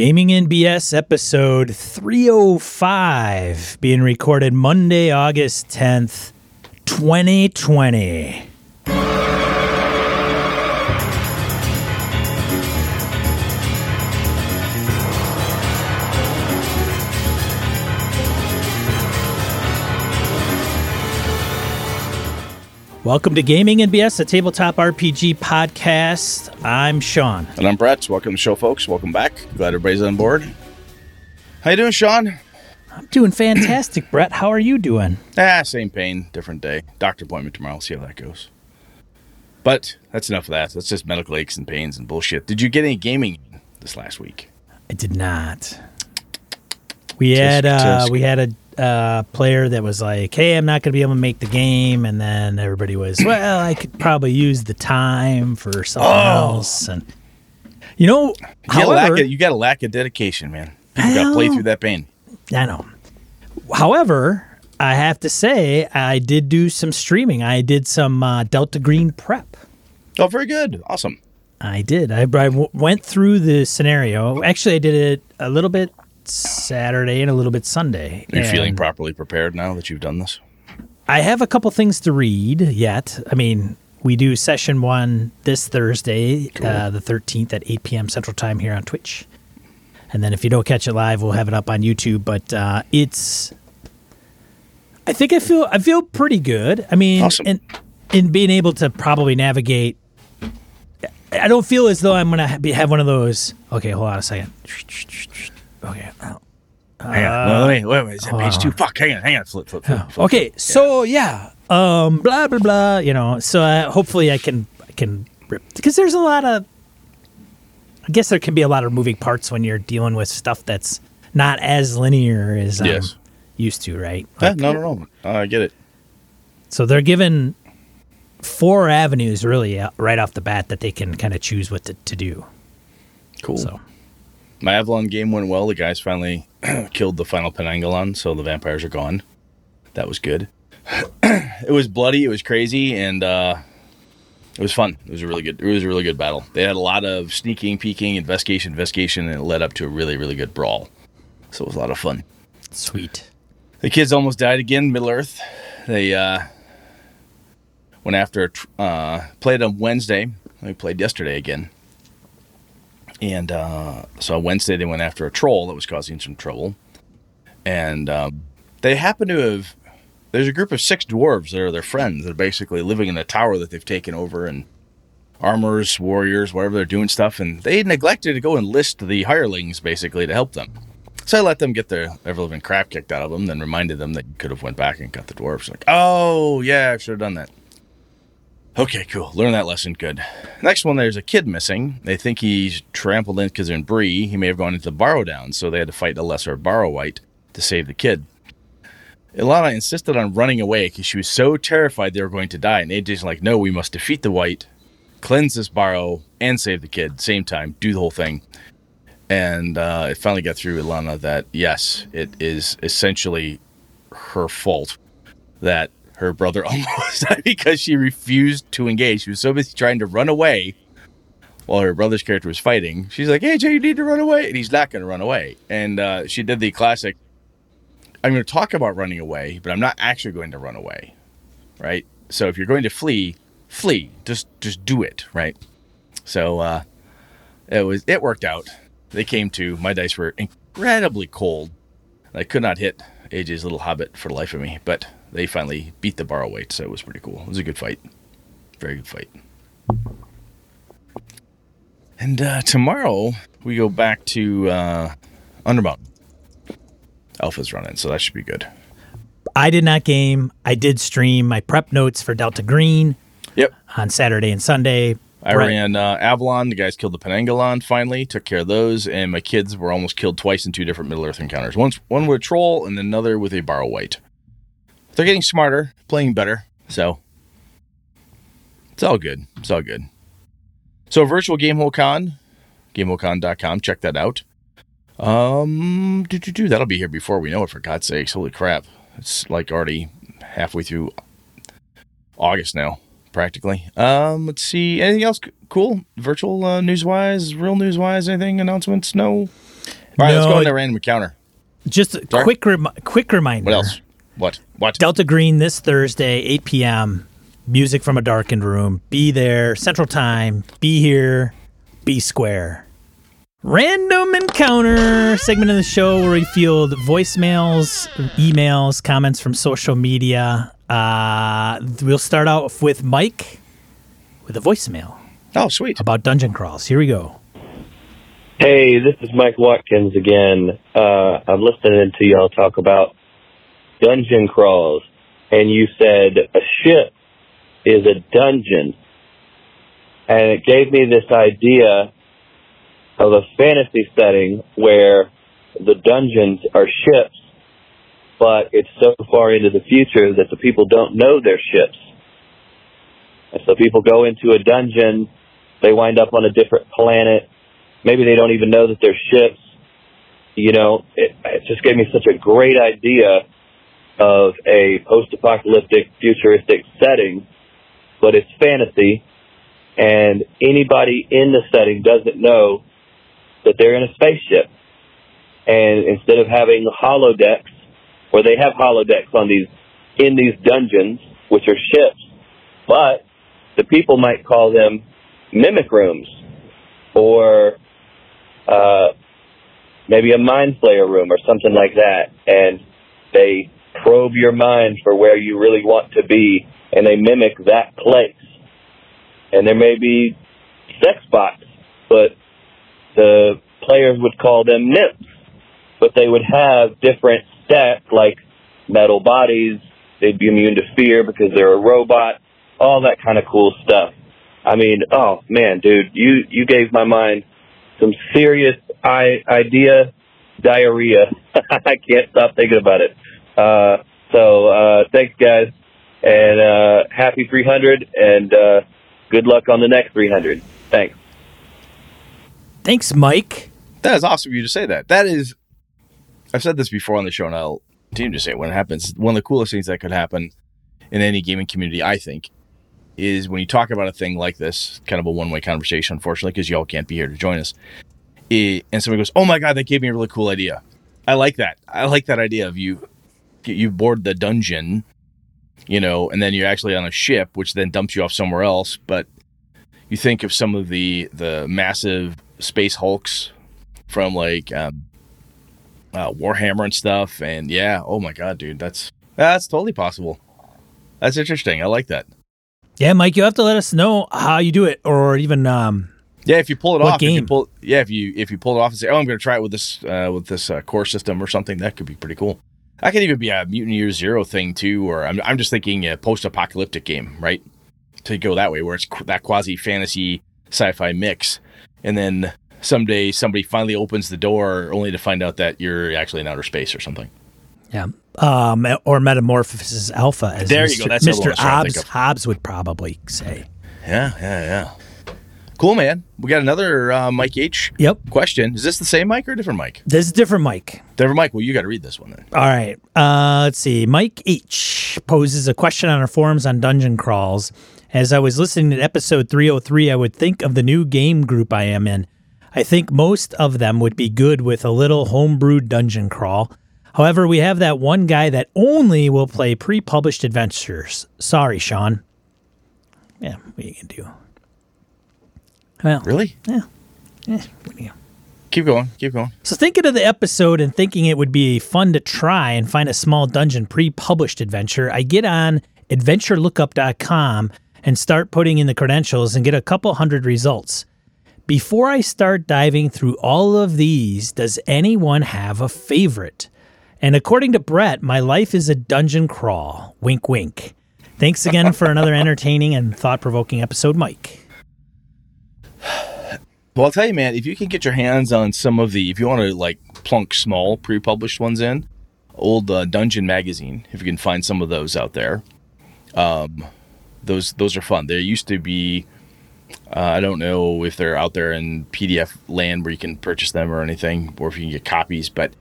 Gaming NBS episode 305 being recorded Monday, August 10th, 2020. Welcome to Gaming NBS, BS, a tabletop RPG podcast. I'm Sean. And I'm Brett. Welcome to the show, folks. Welcome back. Glad everybody's on board. How you doing, Sean? I'm doing fantastic, Brett. How are you doing? Ah, same pain, different day. Doctor appointment tomorrow. See how that goes. But that's enough of that. That's just medical aches and pains and bullshit. Did you get any gaming this last week? I did not. We Tisk, had uh, tisk. we had a uh, player that was like, "Hey, I'm not going to be able to make the game," and then everybody was, "Well, I could probably use the time for something Oh. else." And you know, You got, a lack however, of, you got a lack of dedication, man. People got to play through that pain. I know. However, I have to say, I did do some streaming. I did some uh, Delta Green prep. Oh, very good. Awesome. I did. I, I w- went through the scenario. Actually, I did it a little bit Saturday and a little bit Sunday. Are you feeling properly prepared now that you've done this? I have a couple things to read yet. I mean, we do session one this Thursday, uh, the 13th at 8 p.m. Central Time here on Twitch. And then if you don't catch it live, we'll have it up on YouTube. But uh, it's, I think I feel I feel pretty good. I mean, Awesome. in in being able to probably navigate. I don't feel as though I'm gonna be, have one of those. Okay, hold on a second. Okay. oh. hang on. No, wait, wait, wait. Is that page two? Fuck. Hang on. Hang on. Flip, flip, flip. flip. Okay, so yeah, um, blah blah blah. You know, so uh, hopefully I can I can rip because there's a lot of. I guess there can be a lot of moving parts when you're dealing with stuff that's not as linear as I'm used to, right? Yeah, Like, no, no, no. Uh, I get it. So they're given four avenues really uh, right off the bat that they can kind of choose what to, to do. Cool. So My Avalon game went well. The guys finally killed the final Penanggalan, so the vampires are gone. That was good. it was bloody, it was crazy, and uh, it was fun. It was a really good. It was a really good battle. They had a lot of sneaking, peeking, investigation, investigation, and it led up to a really, really good brawl. So it was a lot of fun. sweet. The kids almost died again. Middle Earth. They uh, went after uh, played on Wednesday. We played yesterday again. And uh, so Wednesday they went after a troll that was causing some trouble. And um, they happen to have. There's a group of six dwarves that are their friends. They're basically living in a tower that they've taken over and armors, warriors, whatever they're doing stuff. And they neglected to go enlist the hirelings basically to help them. So I let them get their ever living crap kicked out of them, then reminded them that you could have went back and got the dwarves. Like, oh yeah, I should have done that. Okay, cool. Learn that lesson. Good. Next one, there's a kid missing. They think he's trampled in because in Bree. He may have gone into the Barrow Down, so they had to fight a lesser Barrow Wight to save the kid. Ilana insisted on running away because she was so terrified they were going to die, and AJ's like, no, we must defeat the Wight, cleanse this Barrow, and save the kid. Same time, do the whole thing and uh, it finally got through Ilana that yes, it is essentially her fault that her brother almost because she refused to engage. She was so busy trying to run away while her brother's character was fighting. She's like, "Hey, you need to run away," and he's not going to run away. And uh, she did the classic. I'm going to talk about running away, but I'm not actually going to run away, right? So if you're going to flee, flee. Just just do it, right? So uh, it was it worked out. They came to. My dice were incredibly cold. I could not hit AJ's little hobbit for the life of me, but they finally beat the Barrow Wight, so it was pretty cool. It was a good fight. Very good fight. And uh, tomorrow we go back to uh, Undermountain. Alpha's running, so that should be good. I did not game. I did stream my prep notes for Delta Green Yep. on Saturday and Sunday. I Brett- ran uh, Avalon. The guys killed the Penanggalan finally, took care of those, and my kids were almost killed twice in two different Middle Earth encounters. Once one with a troll and another with a Barrow Wight. They're getting smarter, playing better, so it's all good. It's all good. So virtual Gamehole Con, GameholeCon.com. Check that out. Um, do, do, do. that'll be here before we know it. For God's sakes, holy crap! It's like already halfway through August now, practically. Um, let's see. Anything else cool? Virtual uh, news wise, real news wise, anything announcements? No. All right, let's No, go into random encounter. Just a Sorry? quick rem- quick reminder. What else? What? What? Delta Green this Thursday, 8 p.m. Music from a darkened room. Be there, Central Time. Be here. Be square. Random encounter segment of the show where we field voicemails, emails, comments from social media. Uh, we'll start out with Mike with a voicemail oh, sweet. about dungeon crawls. Here we go. Hey, this is Mike Watkins again. Uh, I'm listening to y'all talk about dungeon crawls, and you said a ship is a dungeon. And it gave me this idea of a fantasy setting where the dungeons are ships, but it's so far into the future that the people don't know they're ships. And so people go into a dungeon, they wind up on a different planet, maybe they don't even know that they're ships. You know, it, it just gave me such a great idea of a post-apocalyptic futuristic setting, but it's fantasy, and anybody in the setting doesn't know that they're in a spaceship. And instead of having holodecks, where they have holodecks on these in these dungeons, which are ships, but the people might call them mimic rooms or uh, maybe a mind flayer room or something like that. And they probe your mind for where you really want to be, and they mimic that place. And there may be sex bots, but the players would call them nymphs. But they would have different stats like metal bodies. They'd be immune to fear because they're a robot. All that kind of cool stuff. I mean, oh man, dude, you you gave my mind some serious I, idea diarrhea. I can't stop thinking about it. Uh, so uh, thanks, guys, and uh, happy 300, and uh, good luck on the next 300. Thanks. Thanks, Mike. That is awesome of you to say that. That is, I've said this before on the show, and I'll continue to say it when it happens. One of the coolest things that could happen in any gaming community, I think, is when you talk about a thing like this, kind of a one way conversation, unfortunately, because y'all can't be here to join us. It, and somebody goes, "Oh my god, that gave me a really cool idea." I like that. I like that idea of you. You board the dungeon, you know, and then you're actually on a ship, which then dumps you off somewhere else. But you think of some of the the massive space hulks from like um, uh, Warhammer and stuff, and yeah, oh my god, dude, that's that's totally possible. That's interesting. I like that. Yeah, Mike, you have to let us know how you do it, or even um, Yeah, if you pull it off, if you pull, yeah, if you if you pull it off and say, "Oh, I'm going to try it with this uh, with this uh, core system or something," that could be pretty cool. That could even be a Mutant Year Zero thing too, or I'm I'm just thinking a post-apocalyptic game, right? To go that way, where it's qu- that quasi fantasy sci-fi mix, and then someday somebody finally opens the door, only to find out that you're actually in outer space or something. yeah, um, or Metamorphosis Alpha, as There Mr. you go. That's the other one Mr. to Hobbs. Hobbs would probably say. Yeah, yeah, yeah. Cool, man. We got another uh, Mike H Yep, question. Is this the same Mike or a different Mike? this is a different, Mike. Different Mike. Well, you got to read this one then. All right. Uh, let's see. Mike H poses a question on our forums on dungeon crawls. As I was listening to episode 303, I would think of the new game group I am in. I think most of them would be good with a little homebrewed dungeon crawl. However, we have that one guy that only will play pre published adventures. Sorry, Sean. Yeah, what are you to do? Well, Really? eh, do you- Keep going. Keep going. so thinking of the episode and thinking it would be fun to try and find a small dungeon pre-published adventure, I get on adventurelookup.com and start putting in the credentials and get a couple hundred results. Before I start diving through all of these, does anyone have a favorite? And according to Brett, my life is a dungeon crawl. Wink wink. Thanks again for another entertaining and thought-provoking episode, Mike. Well, I'll tell you, man, if you can get your hands on some of the, if you want to like plunk small pre-published ones in, old uh, Dungeon magazine, if you can find some of those out there, um, those those are fun. There used to be, uh, I don't know if they're out there in PDF land where you can purchase them or anything, or if you can get copies, but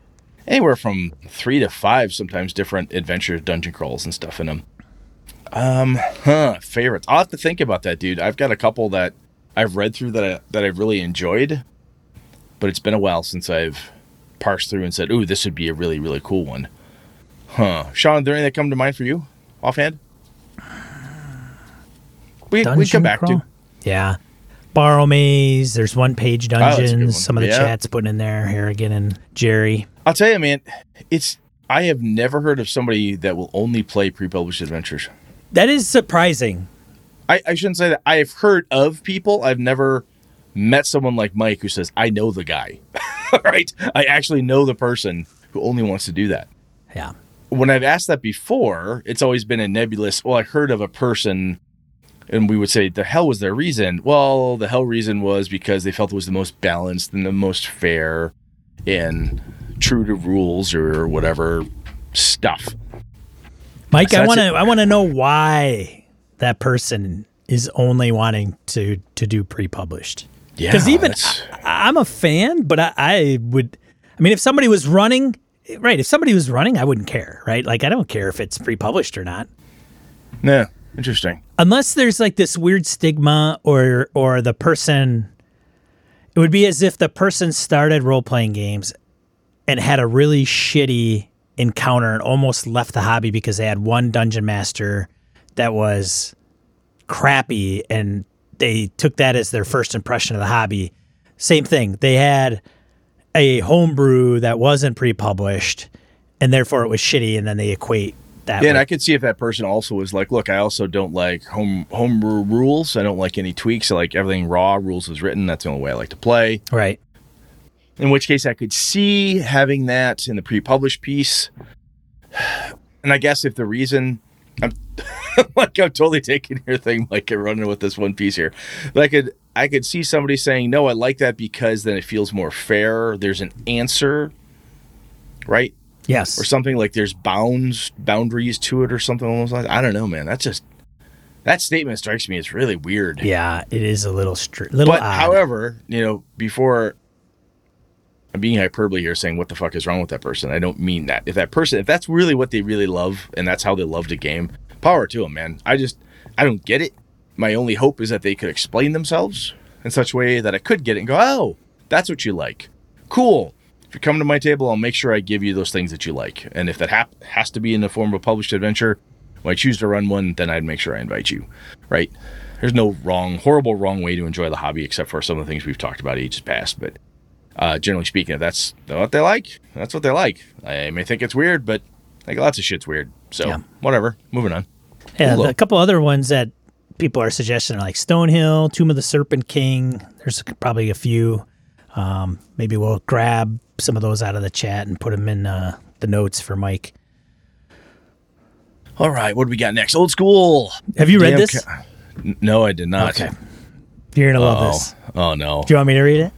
anywhere from three to five, sometimes different adventure dungeon crawls and stuff in them. Um, huh, favorites. I'll have to think about that, dude. I've got a couple that I've read through that I, that I've really enjoyed, but it's been a while since I've parsed through and said, "Ooh, this would be a really really cool one." Huh, Sean, are there any that come to mind for you offhand? We we come back crawl? to. Yeah. Barrowmaze. There's one page Oh, a good one. dungeons. Some of the Yeah. chats putting in there. Harrigan and Jerry. I'll tell you, man, it's I have never heard of somebody that will only play pre-published adventures. That is surprising. I, I shouldn't say that. I have heard of people. I've never met someone like Mike who says, I know the guy. right? I actually know the person who only wants to do that. Yeah. When I've asked that before, it's always been a nebulous, well, I heard of a person and we would say the hell was their reason? Well, the hell reason was because they felt it was the most balanced and the most fair and true to rules or whatever stuff. Mike, So I want to. I want to know why that person is only wanting to to do pre-published. Yeah. Because even that's- I, I'm a fan, but I, I would. I mean, if somebody was running, right? If somebody was running, I wouldn't care, right? Like I don't care if it's pre-published or not, yeah, interesting. unless there's like this weird stigma or or the person. It would be as if the person started role playing games and had a really shitty encounter and almost left the hobby because they had one dungeon master that was crappy and they took that as their first impression of the hobby. Same thing. They had a homebrew that wasn't pre-published and therefore it was shitty and then they equate that Yeah, and I could see if that person also was like, "Look, I also don't like home homebrew rules. I don't like any tweaks. I like everything raw. Rules as written. That's the only way I like to play." right. In which case, I could see having that in the pre-published piece. And I guess if the reason I'm like I'm totally taking your thing, like I'm running with this one piece here, but I could I could see somebody saying, "No, I like that because then it feels more fair. There's an answer, right?" Yes. or something like there's bounds boundaries to it or something along those lines. I don't know, man. That's just that statement strikes me as really weird. Yeah, it is a little str- little But odd. however, you know, before I'm being hyperbole here saying what the fuck is wrong with that person, I don't mean that. If that person, if that's really what they really love and that's how they love the game, power to them, man. I just I don't get it. My only hope is that they could explain themselves in such a way that I could get it and go, oh, that's what you like. Cool. If you come to my table, I'll make sure I give you those things that you like. And if that has to be in the form of a published adventure, when I choose to run one, then I'd make sure I invite you. Right? There's no wrong, horrible, wrong way to enjoy the hobby, except for some of the things we've talked about ages past. But uh, generally speaking, if that's what they like, that's what they like. I may think it's weird, but like lots of shit's weird. So Yeah. whatever. Moving on. Yeah, Cool. a couple other ones that people are suggesting are like Stonehell, Tomb of the Serpent King. There's probably a few. Um, maybe we'll grab some of those out of the chat and put them in uh, the notes for Mike. All right, what do we got next? Old school. Have you read Damn this? ca- no, I did not. Okay. You're gonna love Oh, this. oh no. Do you want me to read it?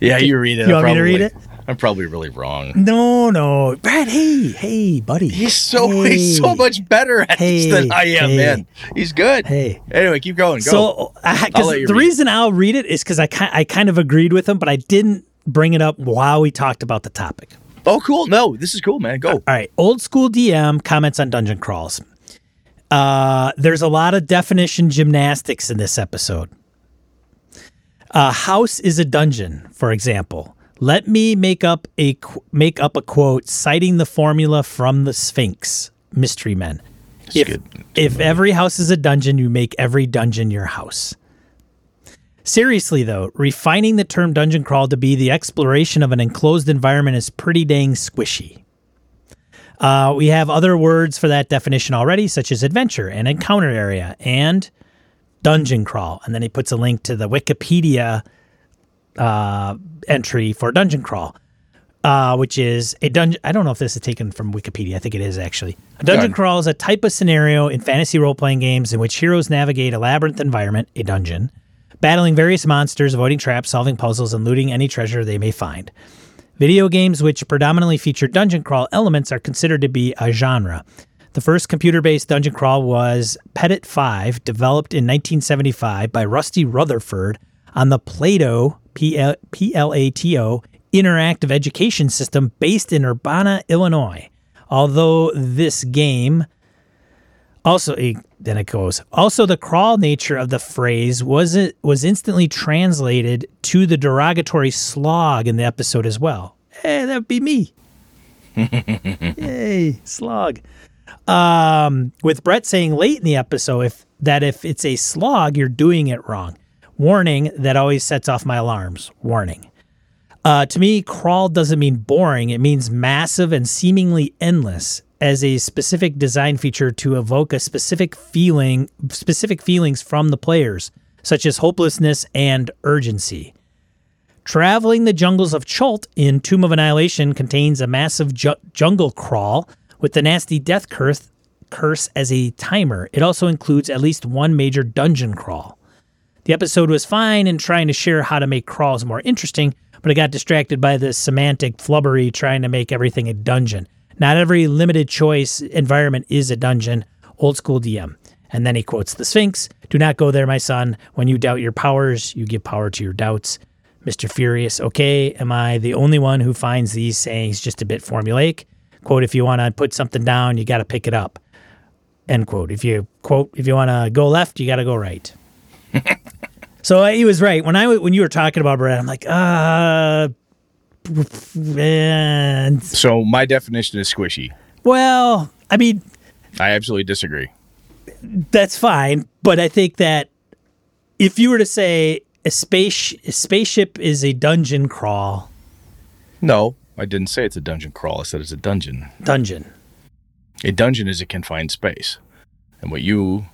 Yeah, you read it. You I'm want me to read probably- it? I'm probably really wrong. No, no, Brad. Hey, hey, buddy. He's so Hey. he's so much better at Hey, this than I am, hey. man. He's good. Hey. Anyway, keep going. Go. So, I, cause the read. reason I'll read it is because I I kind of agreed with him, but I didn't bring it up while we talked about the topic. oh, cool. No, this is cool, man. Go. All right, old school DM comments on dungeon crawls. Uh, there's a lot of definition gymnastics in this episode. A house is a dungeon, for example. Let me make up a qu- make up a quote citing the formula from the Sphinx, Mystery Men. if good. if every house is a dungeon, you make every dungeon your house. Seriously, though, refining the term dungeon crawl to be the exploration of an enclosed environment is pretty dang squishy. Uh, we have other words for that definition already, such as adventure and encounter area and dungeon crawl. And then he puts a link to the Wikipedia uh, entry for dungeon crawl, uh, which is a dungeon. I don't know if this is taken from Wikipedia. I think it is actually. A dungeon Done. crawl is a type of scenario in fantasy role playing games in which heroes navigate a labyrinth environment, a dungeon, battling various monsters, avoiding traps, solving puzzles, and looting any treasure they may find. Video games which predominantly feature dungeon crawl elements are considered to be a genre. The first computer based dungeon crawl was pedit5, developed in 1975 by Rusty Rutherford on the Plato, P L A T O, interactive education system based in Urbana, Illinois. Although this game Also, eh, then it goes. Also, the crawl nature of the phrase was it was instantly translated to the derogatory slog in the episode as well. Hey, that'd be me. Yay, slog. Um, with Brett saying late in the episode if that if it's a slog, you're doing it wrong. Warning that always sets off my alarms. Warning. Uh, to me, crawl doesn't mean boring. It means massive and seemingly endless as a specific design feature to evoke a specific feeling, specific feelings from the players, such as hopelessness and urgency. Traveling the jungles of Chult in Tomb of Annihilation contains a massive ju- jungle crawl with the nasty death curse, curse as a timer. It also includes at least one major dungeon crawl. The episode was fine in trying to share how to make crawls more interesting, but I got distracted by the semantic flubbery trying to make everything a dungeon. Not every limited choice environment is a dungeon. Old school DM. And then he quotes the Sphinx Do not go there, my son. When you doubt your powers, you give power to your doubts. Mr. Furious, okay, am I the only one who finds these sayings just a bit formulaic? Quote, if you want to put something down, you got to pick it up. End quote. If you quote, if you want to go left, you got to go right. so uh, he was right. When I when you were talking about Brett, I'm like, uh, and So my definition is squishy. well, I mean, I absolutely disagree. that's fine, but I think that if you were to say a space a spaceship is a dungeon crawl, No, I didn't say it's a dungeon crawl. I said it's a dungeon. dungeon. A dungeon is a confined space. And what you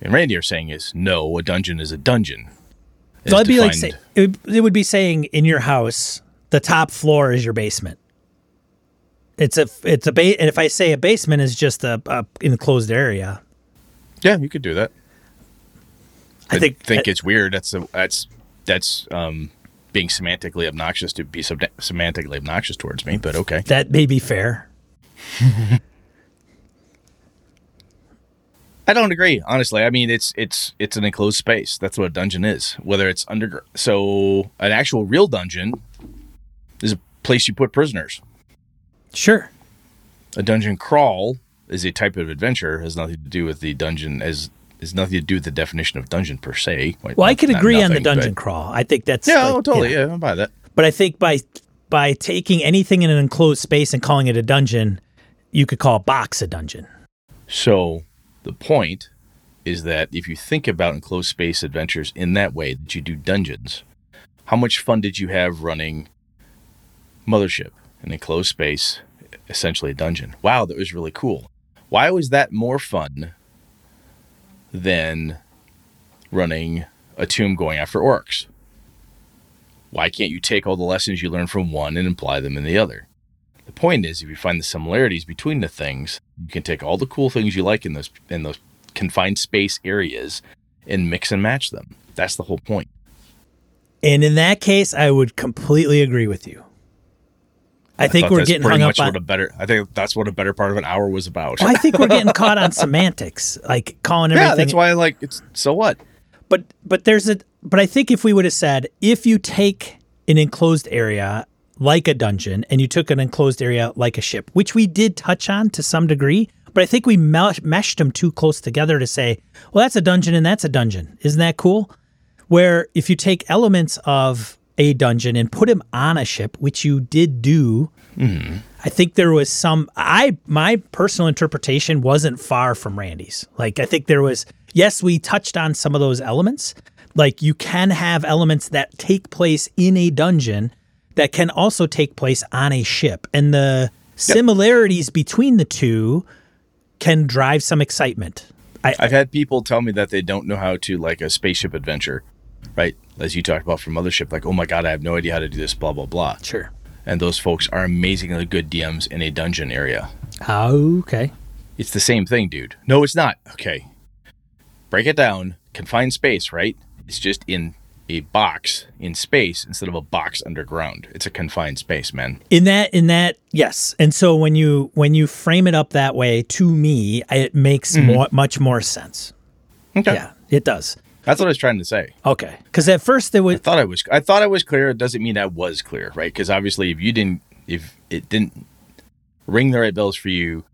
and Randy are saying is no, a dungeon is a dungeon. It's So that'd be like say, it, would, it would be saying in your house, the top floor is your basement. It's a it's a ba- and if I say a basement is just a, a enclosed area, Yeah, you could do that. I think think it's weird. That's a, that's that's um being semantically obnoxious to be sub- semantically obnoxious towards me, but okay. that may be fair. I don't agree, honestly. I mean, it's it's it's an enclosed space. That's what a dungeon is. Whether it's underground, so an actual real dungeon is a place you put prisoners. Sure. A dungeon crawl is a type of adventure. Has nothing to do with the dungeon. As has nothing to do with the definition of dungeon per se. Well, I could agree on the dungeon but- crawl. I think that's Yeah, like, oh, totally. know. Yeah, I buy that. But I think by by taking anything in an enclosed space and calling it a dungeon, you could call a box a dungeon. So the point is that if you think about enclosed space adventures in that way, that you do dungeons, how much fun did you have running Mothership, an enclosed space, essentially a dungeon? Wow, that was really cool. Why was that more fun than running a tomb going after orcs? Why can't you take all the lessons you learn from one and apply them in the other? The point is, if you find the similarities between the things, you can take all the cool things you like in those in those confined space areas and mix and match them. That's the whole point. And in that case, I would completely agree with you. I, think thought we're getting pretty hung much up what on. a better. I think that's what a better part of an hour was about. I think we're getting caught on semantics, like calling everything. yeah, that's why I like it's. So what? But but there's a but I think if we would have said if you take an enclosed area like a dungeon and you took an enclosed area like a ship, which we did touch on to some degree, but I think we meshed them too close together to say, well, that's a dungeon and that's a dungeon. Isn't that cool? Where if you take elements of a dungeon and put him on a ship, which you did do, I think there was some I my personal interpretation wasn't far from Randy's. Like I think there was yes, we touched on some of those elements. Like you can have elements that take place in a dungeon that can also take place on a ship. And the similarities between the two can drive some excitement. I, I've had people tell me that they don't know how to like a spaceship adventure, right? As you talked about from Mothership, like, oh my god, I have no idea how to do this, blah blah blah. sure. And those folks are amazingly good DMs in a dungeon area. Okay. It's the same thing, dude. No, it's not. Okay. Break it down. Confined space, right? It's just in a box in space instead of a box underground. It's a confined space, man. in that in that yes and so when you when you frame it up that way to me it makes mm-hmm. more, much more sense Okay. yeah it does That's what I was trying to say. okay because at first there was I thought I was I thought I was clear. It doesn't mean I was clear, right? Because obviously if you didn't if it didn't ring the right bells for you,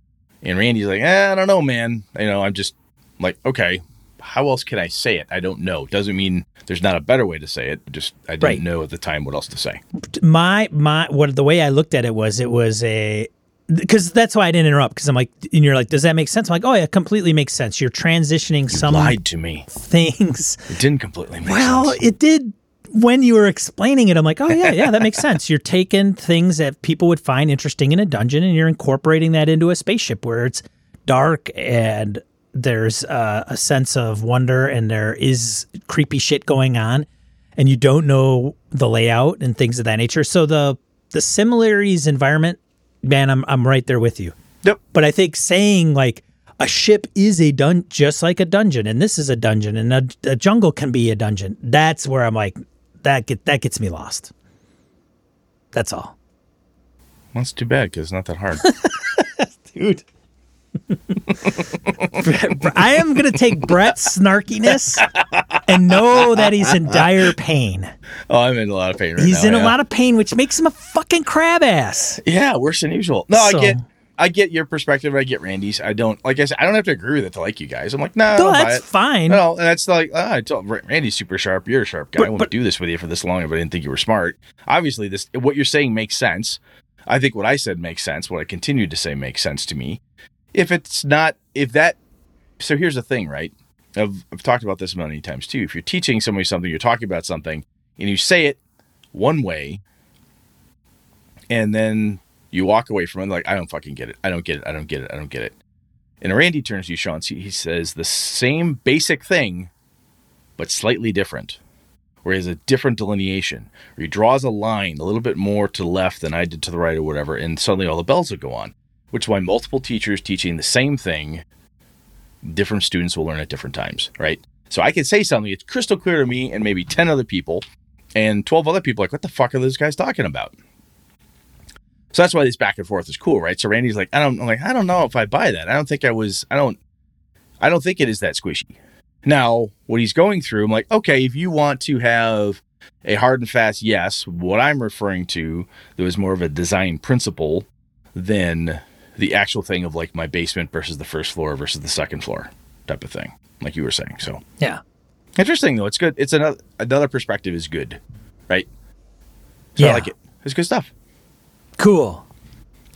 And Randy's like, eh, I don't know, man. You know, I'm just like, okay, how else can I say it? I don't know. Doesn't mean there's not a better way to say it. Just I didn't Right. know at the time what else to say. my my what the way I looked at it was it was a because that's why I didn't interrupt because I'm like and you're like does that make sense? I'm like oh yeah, it completely makes sense. You're transitioning some Lied to me. things. It didn't completely make Well, sense. it did when you were explaining it. I'm like oh yeah, yeah, that makes sense. You're taking things that people would find interesting in a dungeon and you're incorporating that into a spaceship where it's dark and there's uh, a sense of wonder and there is creepy shit going on and you don't know the layout and things of that nature. So the the similarities environment, man, I'm I'm right there with you. Yep. But I think saying like a ship is a dun just like a dungeon, and this is a dungeon, and a, a jungle can be a dungeon. That's where I'm like that get that gets me lost. That's all, That's too bad because it's not that hard. dude. I am gonna take Brett's snarkiness and know that he's in dire pain. oh, I'm in a lot of pain right now. He's now. in a lot of pain, which makes him a fucking crab ass. Yeah, worse than usual. No, So- I get I get your perspective. I get Randy's. I don't like I said. I don't have to agree with it to like you guys. I'm like, no, No, I'll buy that's fine. No, and that's like ah, I told Randy's super sharp. You're a sharp guy. But- I wouldn't but- do this with you for this long if I didn't think you were smart. Obviously, this what you're saying makes sense. I think what I said makes sense. What I continued to say makes sense to me. If it's not, if that, so here's the thing, right? I've, I've talked about this many times too. If you're teaching somebody something, you're talking about something, and you say it one way, and then you walk away from it like, I don't fucking get it. I don't get it. I don't get it. I don't get it. And Randy turns to you, Sean. He says the same basic thing, but slightly different. Where he has a different delineation, where he draws a line a little bit more to the left than I did to the right or whatever, and suddenly all the bells will go on. Which is why multiple teachers teaching the same thing, different students will learn at different times, right? So I can say something, it's crystal clear to me and maybe 10 other people, and 12 other people like, what the fuck are those guys talking about? So that's why this back and forth is cool, right? So Randy's like, I don't I'm like, I don't know if I buy that. I don't think I was I don't I don't think it is that squishy. Now, what he's going through, I'm like, okay, if you want to have a hard and fast yes, what I'm referring to, there was more of a design principle than the actual thing of like my basement versus the first floor versus the second floor type of thing, like you were saying. So Yeah. interesting though. It's good. It's another another perspective is good, right? So Yeah. I like it. It's good stuff. Cool.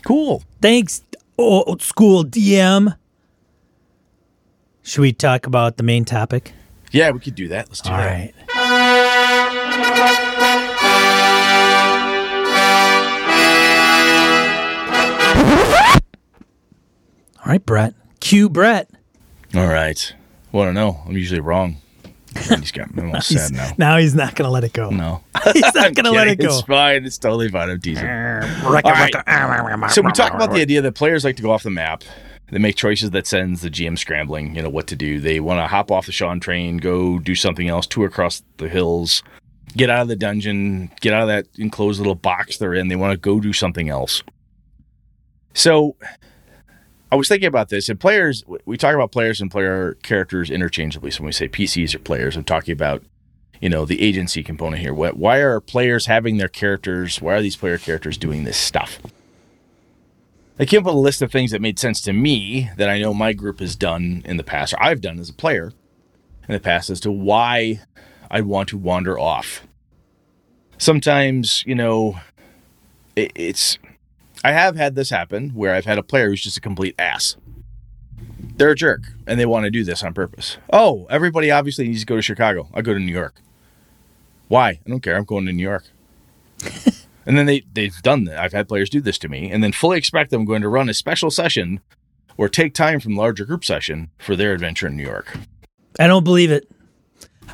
Cool. Thanks, old school DM. Should we talk about the main topic? Yeah, we could do that. Let's do All that. right. All right, Brett. Cue Brett. All right. Well, I don't know. I'm usually wrong. He's got me all sad now. Now he's not going to let it go. No. He's not going to let it go. It's fine. It's totally fine. I'm teasing. All right. So we talk about the idea that players like to go off the map. They make choices that sends the GM scrambling, you know, what to do. They want to hop off the Sean train, go do something else, tour across the hills, get out of the dungeon, get out of that enclosed little box they're in. They want to go do something else. So I was thinking about this, and players, we talk about players and player characters interchangeably. So when we say PCs or players, I'm talking about, you know, the agency component here. What, why are players having their characters? Why are these player characters doing this stuff? I came up with a list of things that made sense to me that I know my group has done in the past, or I've done as a player in the past, as to why I want to wander off. Sometimes, you know, it, it's. I have had this happen where I've had a player who's just a complete ass. They're a jerk and they want to do this on purpose. Oh, everybody obviously needs to go to Chicago. I go to New York. Why? I don't care. I'm going to New York. and then they, they've done that. I've had players do this to me and then fully expect them going to run a special session or take time from larger group session for their adventure in New York. I don't believe it.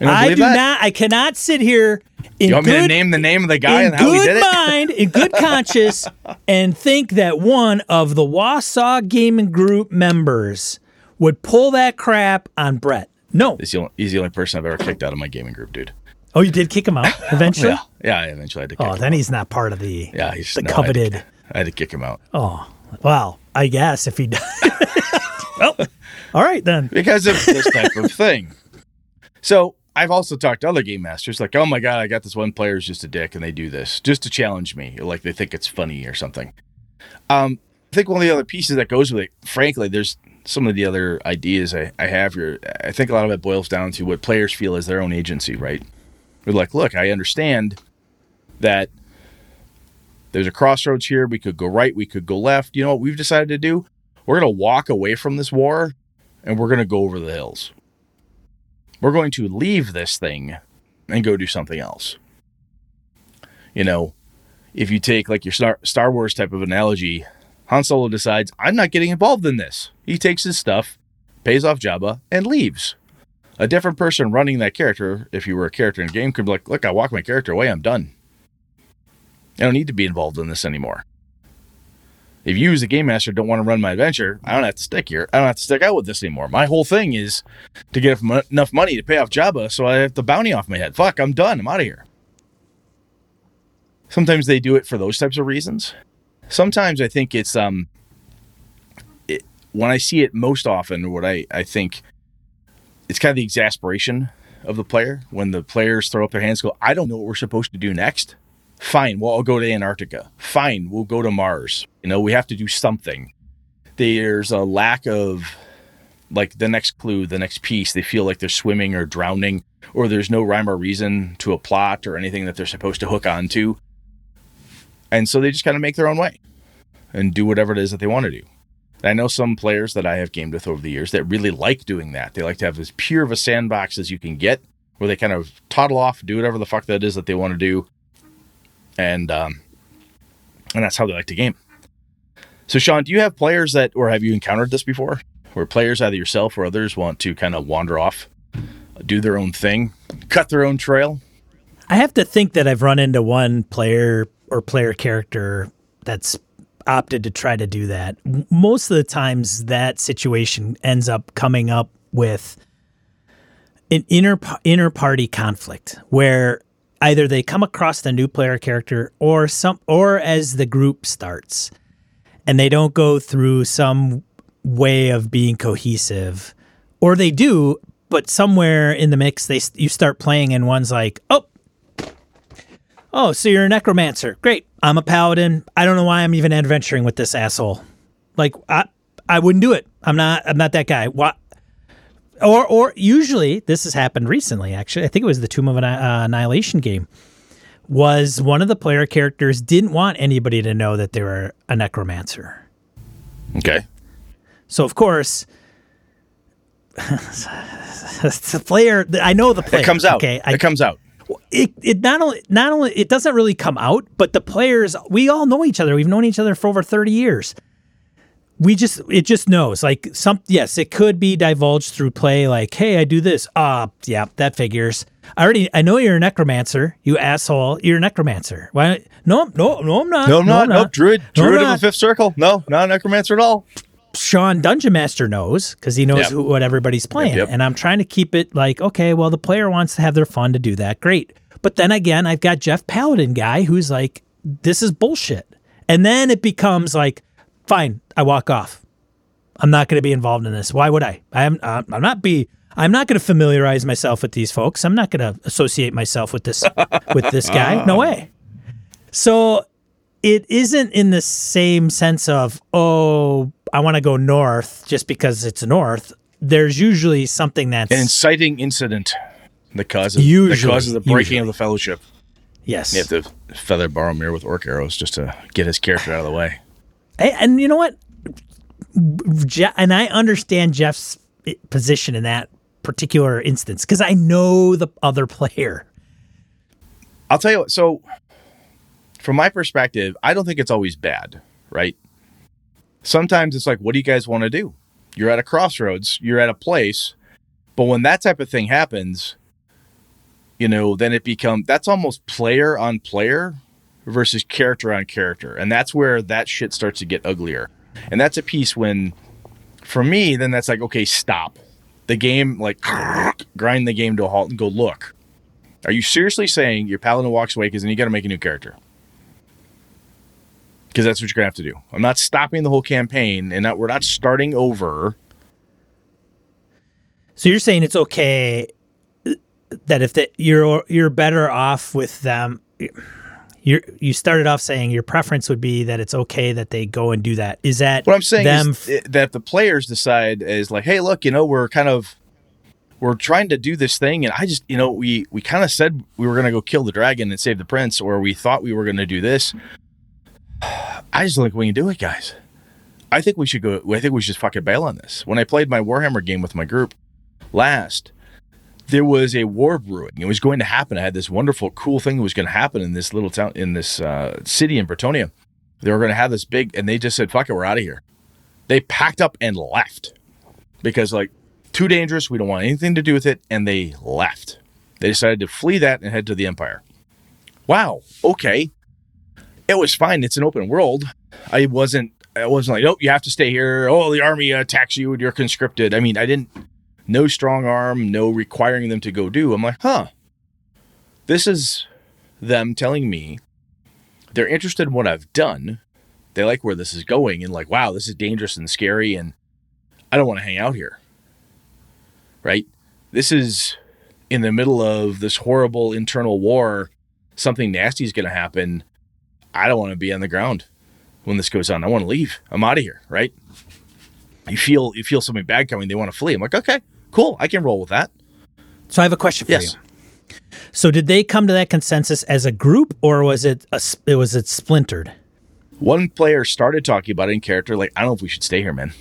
I, I do that. not. I cannot sit here in You want me to good, name the name of the guy in and how he good did it? mind, in good conscience, and think that one of the Wausau Gaming Group members would pull that crap on Brett. No. He's the, only, he's the only person I've ever kicked out of my gaming group, dude. Oh, you did kick him out eventually. Yeah, yeah. I eventually had to oh, kick Oh, then out. he's not part of the Yeah, he's the no, I had to- coveted. I had to kick him out. Oh, well, I guess if he does. well, all right then. because of this type of thing. So I've also talked to other game masters like, oh my god, I got this one player who's just a dick and they do this just to challenge me, like they think it's funny or something. Um, I think one of the other pieces that goes with it, frankly, there's some of the other ideas I, I have here. I think a lot of it boils down to what players feel is their own agency, right? They're like, look, I understand that there's a crossroads here. We could go right, we could go left. You know what we've decided to do? We're going to walk away from this war and we're going to go over the hills. We're going to leave this thing and go do something else. You know, if you take like your Star, Star Wars type of analogy, Han Solo decides, I'm not getting involved in this. He takes his stuff, pays off Jabba, and leaves. A different person running that character, if you were a character in a game, could be like, look, I walk my character away, I'm done. I don't need to be involved in this anymore. If you, as a game master, don't want to run my adventure, I don't have to stick here. I don't have to stick out with this anymore. My whole thing is to get enough money to pay off Jabba so I have the bounty off my head. Fuck, I'm done. I'm out of here. Sometimes they do it for those types of reasons. Sometimes I think it's um it, when I see it most often, what I, I think it's kind of the exasperation of the player when the players throw up their hands go, I don't know what we're supposed to do next. Fine, well, I'll go to Antarctica. Fine, we'll go to Mars. You know, we have to do something. There's a lack of like the next clue, the next piece. They feel like they're swimming or drowning, or there's no rhyme or reason to a plot or anything that they're supposed to hook onto. And so they just kind of make their own way and do whatever it is that they want to do. I know some players that I have gamed with over the years that really like doing that. They like to have as pure of a sandbox as you can get, where they kind of toddle off, do whatever the fuck that is that they want to do, and um, and that's how they like to game. So, Sean, do you have players that, or have you encountered this before, where players, either yourself or others, want to kind of wander off, do their own thing, cut their own trail? I have to think that I've run into one player or player character that's opted to try to do that. Most of the times, that situation ends up coming up with an inner inner party conflict where either they come across the new player character or some or as the group starts and they don't go through some way of being cohesive or they do but somewhere in the mix they you start playing and one's like oh Oh, so you're a necromancer. Great. I'm a paladin. I don't know why I'm even adventuring with this asshole. Like I I wouldn't do it. I'm not I'm not that guy. What or or usually this has happened recently actually. I think it was the Tomb of uh, Annihilation game. Was one of the player characters didn't want anybody to know that they were a necromancer. Okay. So of course the player I know the player. It comes out. Okay. I, it comes out it, it not only not only it doesn't really come out, but the players we all know each other. We've known each other for over thirty years. We just it just knows like some yes it could be divulged through play like hey I do this ah uh, yeah that figures I already I know you're a necromancer you asshole you're a necromancer why no no no I'm not no I'm not no, not. druid druid no, of the fifth circle no not a necromancer at all Sean Dungeon Master knows because he knows yep. who, what everybody's playing. Yep, yep. And I'm trying to keep it like, okay, well, the player wants to have their fun to do that. Great. But then again, I've got Jeff Paladin guy who's like, this is bullshit. And then it becomes like, fine, I walk off. I'm not going to be involved in this. Why would I? I am. Uh, I'm not be. I'm not going to familiarize myself with these folks. I'm not going to associate myself with this with this guy. No way. So it isn't in the same sense of oh I want to go north just because it's north. There's usually something that's an inciting incident that causes usually, that causes the breaking usually. of the fellowship. Yes, you have to feather Boromir with orc arrows just to get his character out of the way. And you know what? Je- and I understand Jeff's position in that particular instance because I know the other player. I'll tell you what. So, from my perspective, I don't think it's always bad, right? sometimes it's like, what do you guys want to do? You're at a crossroads, you're at a place, but when that type of thing happens, you know, then it becomes that's almost player on player versus character on character. And that's where that shit starts to get uglier. And that's a piece when for me, then that's like, okay, stop. The game, like grind the game to a halt and go, look. Are you seriously saying your paladin walks away because then you got to make a new character? because that's what you're gonna have to do. I'm not stopping the whole campaign, and not, we're not starting over. So you're saying it's okay that if the, you're you're better off with them, You you started off saying your preference would be that it's okay that they go and do that. Is that What I'm saying them? is th- that the players decide is like, hey, look, you know, we're kind of we're trying to do this thing, and I just, you know, we we kind of said we were going to go kill the dragon and save the prince, or we thought we were going to do this. I just think we can do it, guys. I think we should go. I think we should fucking bail on this. When I played my Warhammer game with my group last, there was a war brewing. It was going to happen. I had this wonderful, cool thing that was going to happen in this little town, in this uh, city in Bretonnia. They were going to have this big, and they just said, "Fuck it, we're out of here." They packed up and left because, like, too dangerous. We don't want anything to do with it, and they left. They decided to flee that and head to the Empire. Wow. Okay. It was fine. It's an open world. I wasn't. I wasn't like, nope, you have to stay here. Oh, the army attacks you and you're conscripted. I mean, I didn't. No strong arm. No requiring them to go do. I'm like, huh. This is them telling me they're interested in what I've done. They like where this is going and like, wow, this is dangerous and scary, and I don't want to hang out here. Right? This is in the middle of this horrible internal war. Something nasty is going to happen. I don't want to be on the ground when this goes on. I want to leave. I'm out of here. Right? You feel you feel something bad coming. They want to flee. I'm like, okay, cool. I can roll with that. so I have a question for Yes. you. So did they come to that consensus as a group, or was it a, it was it splintered? One player started talking about it in character, like, I don't know if we should stay here, man.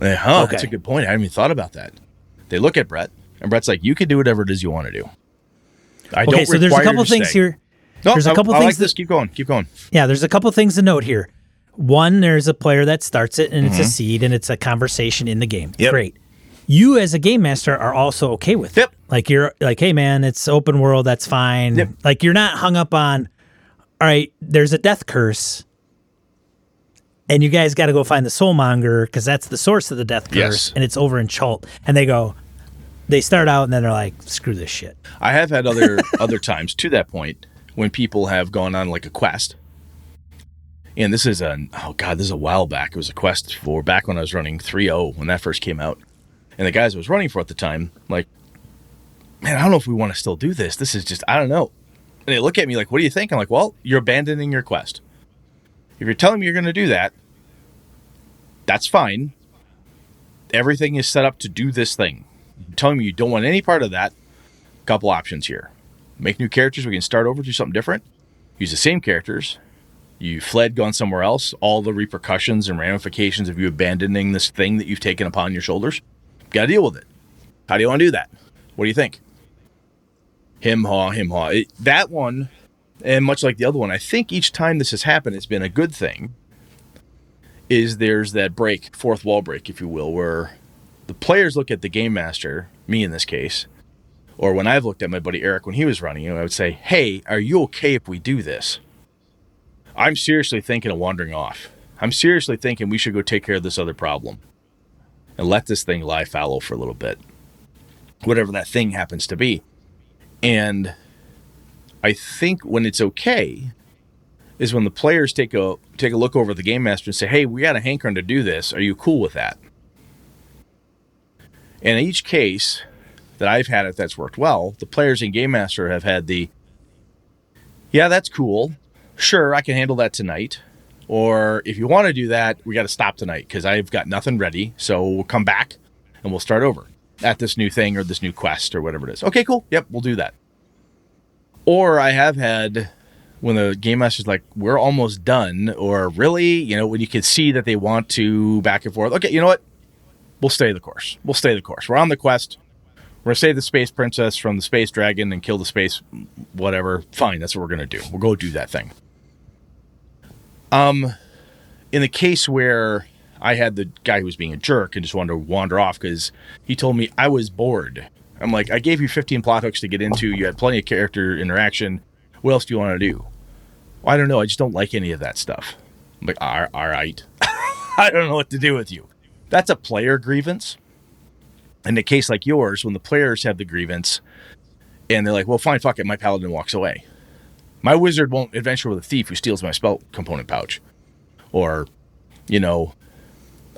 Like, huh, that's a good point. I hadn't even thought about that. They look at Brett, and Brett's like, you can do whatever it is you want to do. I Okay, so there's a couple things stay." here. No, there's a I- couple I things like this. that- Keep going. Keep going. Yeah, there's a couple things to note here. One, there's a player that starts it and it's a seed and it's a conversation in the game. Mm-hmm. Yep. Great. You as a game master are also okay with Yep. it. Like you're like, hey man, it's open world, that's fine. Yep. Like you're not hung up on, all right, there's a death curse. And you guys got to go find the soulmonger because that's the source of the death curse, Yes. and it's over in Chult. And they go, they start out and then they're like, screw this shit. I have had other other times to that point when people have gone on like a quest. And this is a oh god, this is a while back. It was a quest for back when I was running 3.0 when that first came out. And the guys I was running for at the time, like, man, I don't know if we want to still do this. This is just I don't know. And they look at me like, what do you think? I'm like, well, you're abandoning your quest. If you're telling me you're gonna do that, that's fine. Everything is set up to do this thing. You're telling me you don't want any part of that couple options here. Make new characters. We can start over, do something different. Use the same characters. You fled, gone somewhere else. All the repercussions and ramifications of you abandoning this thing that you've taken upon your shoulders. Got to deal with it. How do you want to do that? What do you think? Him haw, him haw. It, that one, and much like the other one, I think each time this has happened, it's been a good thing. Is there's that break, fourth wall break, if you will, where the players look at the game master, me in this case, or when I've looked at my buddy Eric when he was running, I would say, "Hey, are you okay if we do this?" I'm seriously thinking of wandering off. I'm seriously thinking we should go take care of this other problem and let this thing lie fallow for a little bit, whatever that thing happens to be. And I think when it's okay is when the players take a take a look over the game master and say, "Hey, we got a hankering to do this. Are you cool with that?" And in each case that I've had it that's worked well, the players and Game Master have had the, yeah, that's cool. Sure, I can handle that tonight. Or if you want to do that, we got to stop tonight because I've got nothing ready. So we'll come back and we'll start over at this new thing or this new quest or whatever it is. Okay, cool. Yep, we'll do that. Or I have had when the game master's like, we're almost done, or really, you know, when you can see that they want to back and forth. Okay, you know what? We'll stay the course. We'll stay the course. We're on the quest. We're gonna save the space princess from the space dragon and kill the space whatever. Fine, that's what we're gonna do. We'll go do that thing. Um, in the case where I had the guy who was being a jerk and just wanted to wander off because he told me I was bored. I'm like, I gave you 15 plot hooks to get into. You had plenty of character interaction. What else do you want to do? Well, I don't know. I just don't like any of that stuff. I'm like, all all right. I don't know what to do with you. That's a player grievance. In a case like yours, when the players have the grievance and they're like, well, fine, fuck it, my paladin walks away. My wizard won't adventure with a thief who steals my spell component pouch. Or, you know,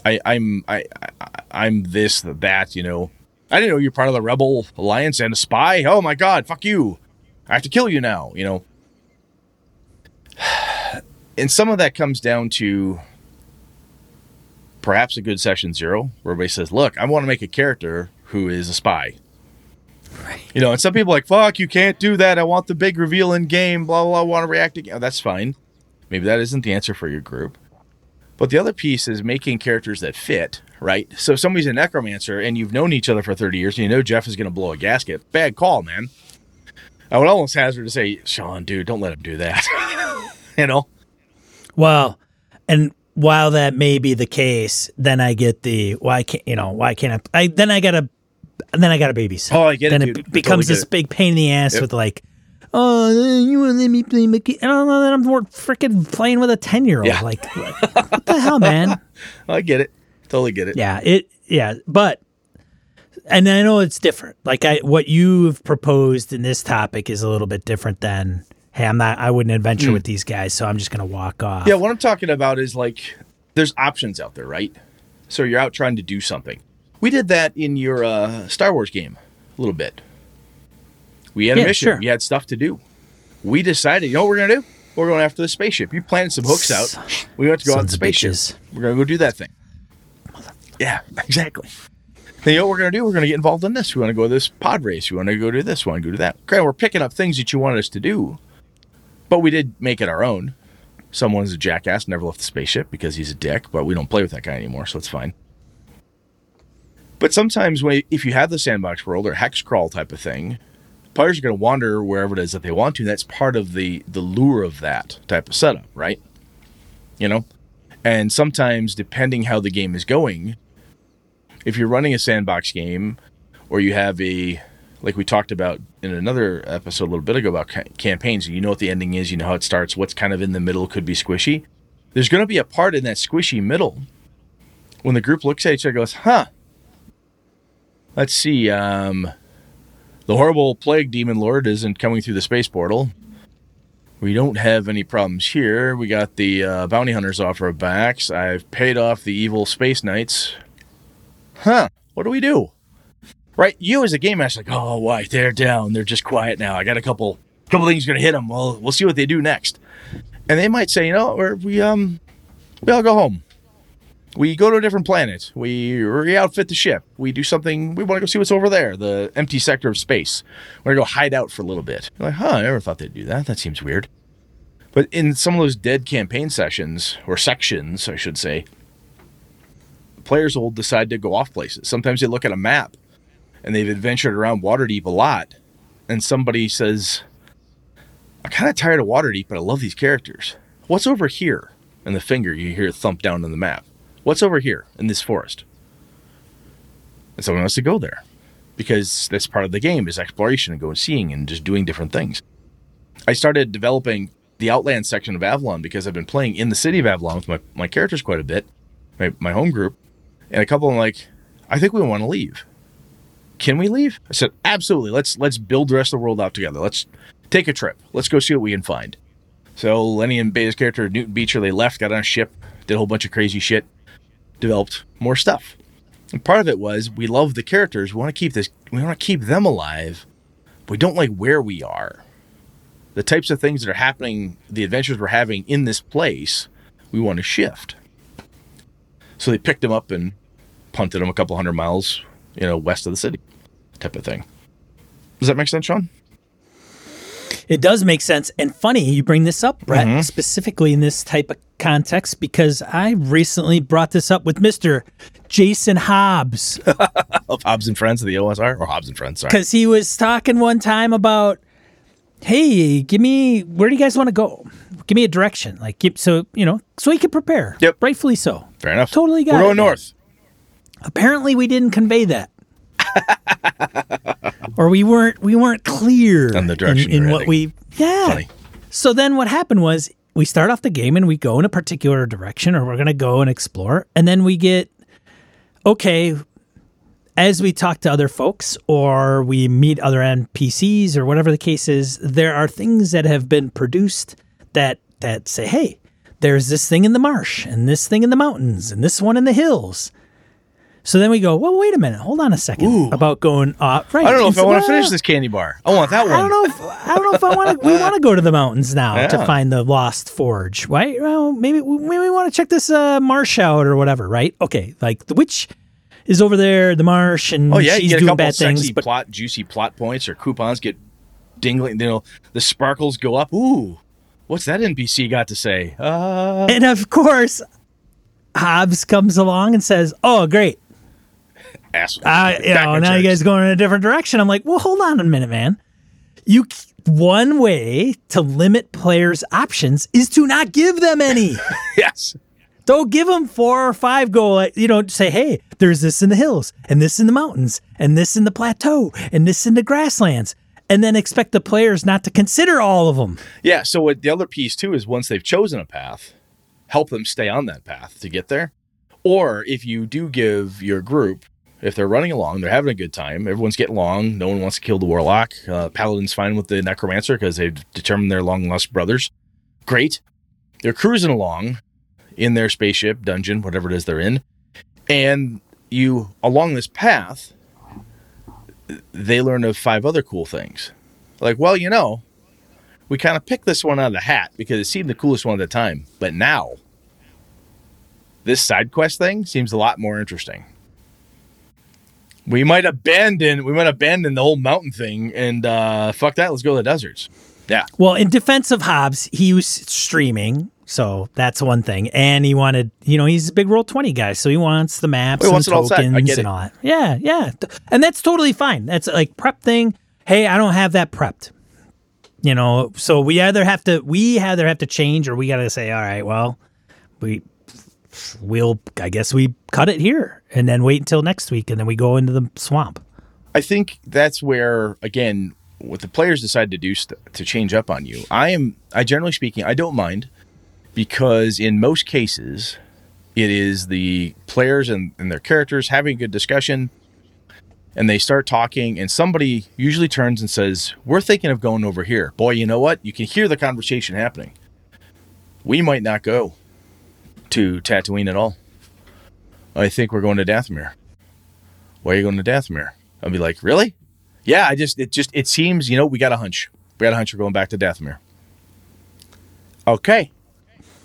I, I'm I, I I'm this, that, you know. I didn't know you're part of the rebel alliance and a spy. Oh my god, fuck you. I have to kill you now, you know. and some of that comes down to perhaps a good session zero where everybody says, "Look, I want to make a character who is a spy." Right. You know, and some people are like, "Fuck, you can't do that. I want the big reveal in game." Blah blah. blah I want to react again. Oh, that's fine. Maybe that isn't the answer for your group. But the other piece is making characters that fit, right? So if somebody's a necromancer and you've known each other for 30 years and you know Jeff is going to blow a gasket. Bad call, man. I would almost hazard to say, Sean, dude, don't let him do that. you know? Well, and while that may be the case, then I get the why can't you know why can't I? I then I gotta then I got a babysit. Oh, I get it, then it becomes totally this it. big pain in the ass Yep. with like, oh, you want to let me play Mickey? And I don't know that I'm more freaking playing with a ten year old. Like, what the hell, man? I get it. Totally get it. Yeah, it yeah, but and I know it's different. Like I what you've proposed in this topic is a little bit different than hey, I'm not I wouldn't adventure hmm. with these guys, so I'm just gonna walk off. Yeah, what I'm talking about is like there's options out there, right? So you're out trying to do something. We did that in your uh, Star Wars game a little bit. We had a Yeah, mission. sure. We had stuff to do. We decided, you know what we're gonna do? We're going after the spaceship. You planted some hooks out. We went to go on the Sons spaceship. bitches. We're gonna go do that thing. Yeah, exactly. Then you know what we're gonna do? We're gonna get involved in this. We want to go to this pod race. We want to go do this. We want to go do that. Okay, we're picking up things that you wanted us to do, but we did make it our own. Someone's a jackass, never left the spaceship because he's a dick, but we don't play with that guy anymore, so it's fine. But sometimes, when if you have the sandbox world or hex crawl type of thing, players are going to wander wherever it is that they want to. That's part of the the lure of that type of setup, right? You know, and sometimes depending how the game is going, if you're running a sandbox game or you have a like we talked about in another episode a little bit ago about ca- campaigns, you know what the ending is, you know how it starts, what's kind of in the middle could be squishy. There's going to be a part in that squishy middle when the group looks at each other goes, "Huh, let's see, um, the horrible plague demon lord isn't coming through the space portal. We don't have any problems here. We got the uh, bounty hunters off our backs. I've paid off the evil space knights. Huh? What do we do? Right? You as a game master, like, oh, why they're down? They're just quiet now. I got a couple, couple things gonna hit them. Well, we'll see what they do next. And they might say, you know, we um, we all go home. We go to a different planet. We re-outfit the ship. We do something. We want to go see what's over there, the empty sector of space. We're gonna go hide out for a little bit. You're like, huh? I never thought they'd do that. That seems weird. But in some of those dead campaign sessions or sections, I should say, players will decide to go off places. Sometimes they look at a map and they've adventured around Waterdeep a lot, and somebody says, "I'm kind of tired of Waterdeep, but I love these characters. What's over here?" And the finger you hear thump down on the map. What's over here in this forest? And someone wants to go there because that's part of the game is exploration and going seeing and just doing different things. I started developing the Outland section of Avalon because I've been playing in the city of Avalon with my, my characters quite a bit, my, my home group, and a couple of them like, I think we want to leave. Can we leave? I said, absolutely. Let's let's build the rest of the world out together. Let's take a trip. Let's go see what we can find. So Lenny and Beta's character Newton Beecher, they left, got on a ship, did a whole bunch of crazy shit, developed more stuff. And part of it was we love the characters. We want to keep this. We want to keep them alive. We don't like where we are. The types of things that are happening, the adventures we're having in this place, we want to shift. So they picked him up and punted him a couple hundred miles, you know, west of the city, type of thing. Does that make sense, Sean? It does make sense. And funny you bring this up, Brett, Mm-hmm. specifically in this type of context, because I recently brought this up with Mr. Jason Hobbs. Of Hobbs and Friends of the OSR, or Hobbs and Friends, sorry. Because he was talking one time about, hey, give me, where do you guys want to go? Give me a direction. Like, so, you know, so he could prepare. Yep. Rightfully so. Fair enough. Totally got We're going man. north. Apparently we didn't convey that. or we weren't we weren't clear On the direction in, in what heading. we yeah. Funny. So then what happened was we start off the game and we go in a particular direction or we're going to go and explore and then we get okay as we talk to other folks or we meet other NPCs or whatever the case is there are things that have been produced that that say hey there's this thing in the marsh and this thing in the mountains and this one in the hills So then we go, well, wait a minute, hold on a second Ooh. about going off. Right. I don't know if I want to well, finish this candy bar. I want that one. I don't know if I don't know if I want to. We want to go to the mountains now to find the lost forge, right? Well, maybe maybe we want to check this uh, marsh out or whatever, right? Okay, like the witch is over there, the marsh, and Oh yeah, you get a doing couple bad sexy things. But plot, juicy plot points or coupons get dingling. You know, the sparkles go up. Ooh, what's that NPC got to say? Uh, and of course, Hobbs comes along and says, "Oh, great, ass. uh, you know, now you guys going in a different direction." I'm like, "Well, hold on a minute, man. You one way to limit players' options is to not give them any." yes. Don't give them four or five go, you know, say, hey, there's this in the hills and this in the mountains and this in the plateau and this in the grasslands. And then expect the players not to consider all of them. Yeah. So what the other piece too is once they've chosen a path, help them stay on that path to get there. Or if you do give your group, if they're running along, they're having a good time, everyone's getting along, no one wants to kill the warlock, uh, paladin's fine with the necromancer because they've determined they're long lost brothers. Great. They're cruising along in their spaceship, dungeon, whatever it is they're in, and you along this path, they learn of five other cool things. Like, well, you know, we kind of picked this one out of the hat because it seemed the coolest one at the time. But now, this side quest thing seems a lot more interesting. We might abandon we might abandon the whole mountain thing and uh, fuck that. Let's go to the deserts. Yeah, Well, in defense of Hobbs, he was streaming. So that's one thing. And he wanted, you know, he's a big roll 20 guy. So he wants the maps He and wants it all set. I tokens and all that. Yeah, yeah. And that's totally fine. That's like prep thing. Hey, I don't have that prepped. You know, so we either have to we either have to change or we got to say, all right, well, we we'll I guess we cut it here and then wait until next week and then we go into the swamp. I think that's where again what the players decide to do st- to change up on you. I am I generally speaking I don't mind because in most cases it is the players and, and their characters having a good discussion and they start talking and somebody usually turns and says we're thinking of going over here boy you know what you can hear the conversation happening we might not go to tatooine at all i think we're going to dathomir why are you going to dathomir i'll be like really yeah i just it just it seems you know we got a hunch we got a hunch we're going back to dathomir okay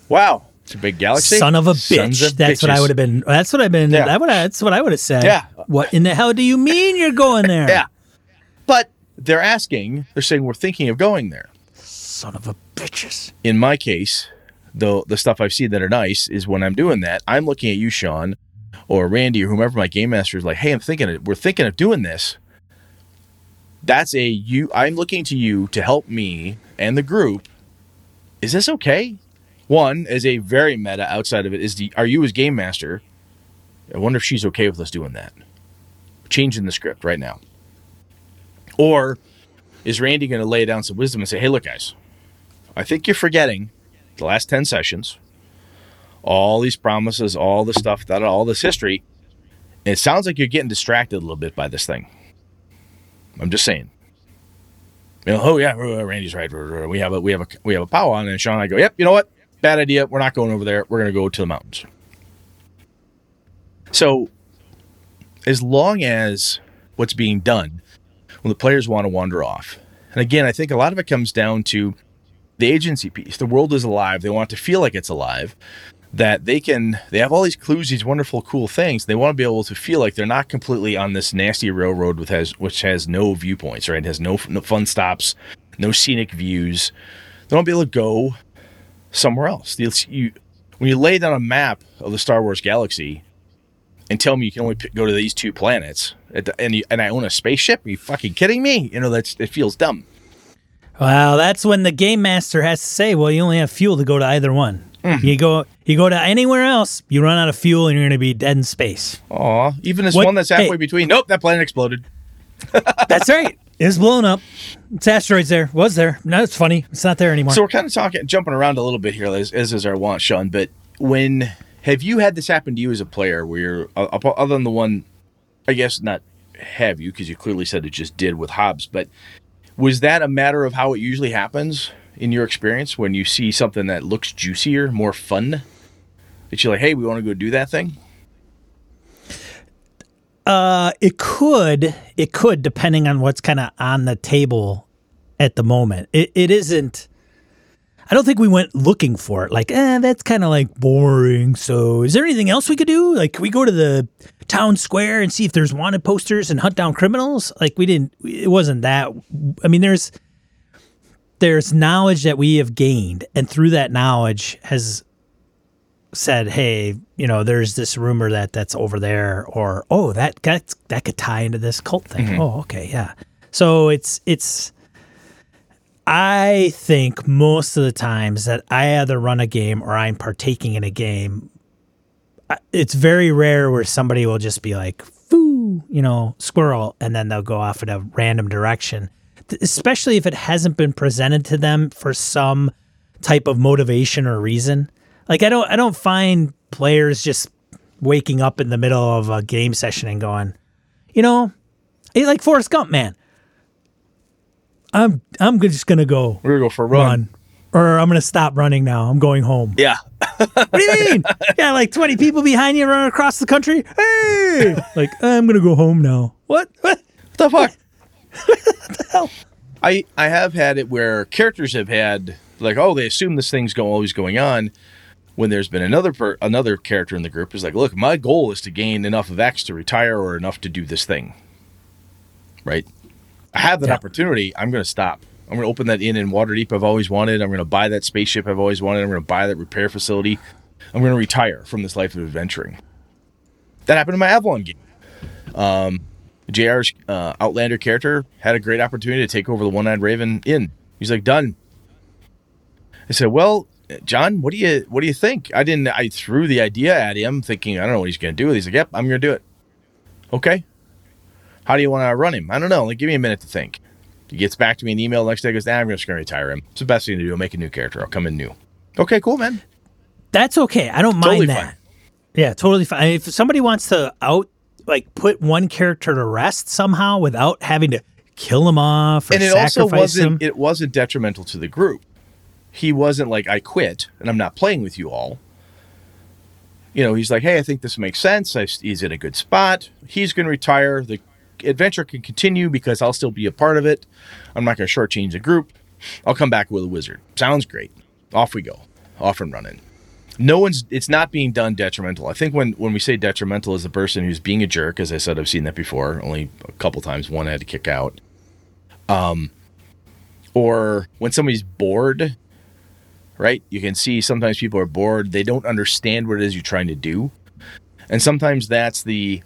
wow it's a big galaxy Son of a bitch. of That's what I would have been. That's what I've been. Yeah. That would. That's what I would have said. Yeah. What in the hell do you mean you're going there? Yeah. But they're asking, they're saying we're thinking of going there. Son of a bitches. In my case, the the stuff I've seen that are nice is when I'm doing that, I'm looking at you, Sean, or Randy, or whomever my game master is like, hey, I'm thinking of, we're thinking of doing this. That's a you I'm looking to you to help me and the group. Is this okay? One, is a very meta outside of it, is the are you as game master? I wonder if she's okay with us doing that. Changing the script right now. Or is Randy going to lay down some wisdom and say, hey, look, guys, I think you're forgetting the last 10 sessions, all these promises, all the stuff, that, all this history. It sounds like you're getting distracted a little bit by this thing. I'm just saying. You know, oh yeah, Randy's right. We have a we have a we have a pow on, and Sean and I go, yep. You know what? Bad idea. We're not going over there. We're going to go to the mountains. So, as long as what's being done when the players want to wander off. And again, I think a lot of it comes down to the agency piece. The world is alive. They want to feel like it's alive. That they can, they have all these clues, these wonderful, cool things. They want to be able to feel like they're not completely on this nasty railroad with has, which has no viewpoints, right? It has no, no fun stops, no scenic views. They want to be able to go somewhere else. You, when you lay down a map of the Star Wars galaxy and tell me you can only p- go to these two planets, and you, and I own a spaceship, are you fucking kidding me? You know that's it feels dumb. Well, that's when the game master has to say, "Well, you only have fuel to go to either one. Mm-hmm. You go, you go to anywhere else, you run out of fuel, and you're going to be dead in space." Aw, even this What- one that's halfway hey. between. Nope, that planet exploded. That's right. It's blown up. It's asteroids there. Was there? No, it's funny. It's not there anymore. So we're kind of talking, jumping around a little bit here, as, as is our want, Sean. But when have you had this happen to you as a player, where you're uh, other than the one, I guess not have you because you clearly said it just did with Hobbs, but was that a matter of how it usually happens in your experience when you see something that looks juicier, more fun? That you're like, hey, we want to go do that thing. Uh, it could, it could, depending on what's kind of on the table at the moment. It, it isn't. I don't think we went looking for it. Like, eh, that's kind of like boring. So, is there anything else we could do? Like, can we go to the town square and see if there's wanted posters and hunt down criminals? Like, we didn't. It wasn't that. I mean, there's there's knowledge that we have gained, and through that knowledge has said, "Hey, you know, there's this rumor that that's over there," or "Oh, that that that could tie into this cult thing." Oh, okay, yeah. So it's it's. I think most of the times that I either run a game or I'm partaking in a game, it's very rare where somebody will just be like, "Foo," you know, squirrel, and then they'll go off in a random direction. Especially if it hasn't been presented to them for some type of motivation or reason. Like I don't I don't find players just waking up in the middle of a game session and going, you know, like Forrest Gump, man. I'm I'm just gonna go We're gonna go for a run. run, or I'm gonna stop running now. I'm going home. Yeah. What do you mean? yeah, like 20 people behind you running across the country. Hey, like I'm gonna go home now. What? What? What the fuck? The hell? I I have had it where characters have had like, oh, they assume this thing's go, always going on. When there's been another per, another character in the group is like, look, my goal is to gain enough of X to retire or enough to do this thing. Right? I have that Yeah. opportunity. I'm going to stop. I'm going to open that inn in Waterdeep I've always wanted. I'm going to buy that spaceship I've always wanted. I'm going to buy that repair facility. I'm going to retire from this life of adventuring. That happened in my Avalon game. Um, JR's uh, Outlander character had a great opportunity to take over the One Eyed Raven Inn. He's like, done. I said, well, John, what do you what do you think? I didn't. I threw the idea at him, thinking I don't know what he's going to do. He's like, yep, I'm going to do it. Okay. How do you want to run him? I don't know. Like, give me a minute to think. He gets back to me an email next day. Goes, nah, I'm just going to retire him. It's the best thing to do. I'll make a new character. I'll come in new. Okay, cool, man. That's okay. I don't mind Totally that. fine. Yeah, totally fine. If somebody wants to out like put one character to rest somehow without having to kill him off or and it also wasn't him, it wasn't detrimental to the group he wasn't like i quit and i'm not playing with you all you know he's like hey i think this makes sense I, he's in a good spot he's going to retire the adventure can continue because i'll still be a part of it. I'm not going to shortchange the group. I'll come back with a wizard. Sounds great. Off we go. Off and running. No one's it's not being done detrimental. I think when when we say detrimental is the person who's being a jerk as i said i've seen that before only a couple times one I had to kick out. Um, or when somebody's bored, right? You can see sometimes people are bored. They don't understand what it is you're trying to do. And sometimes that's the,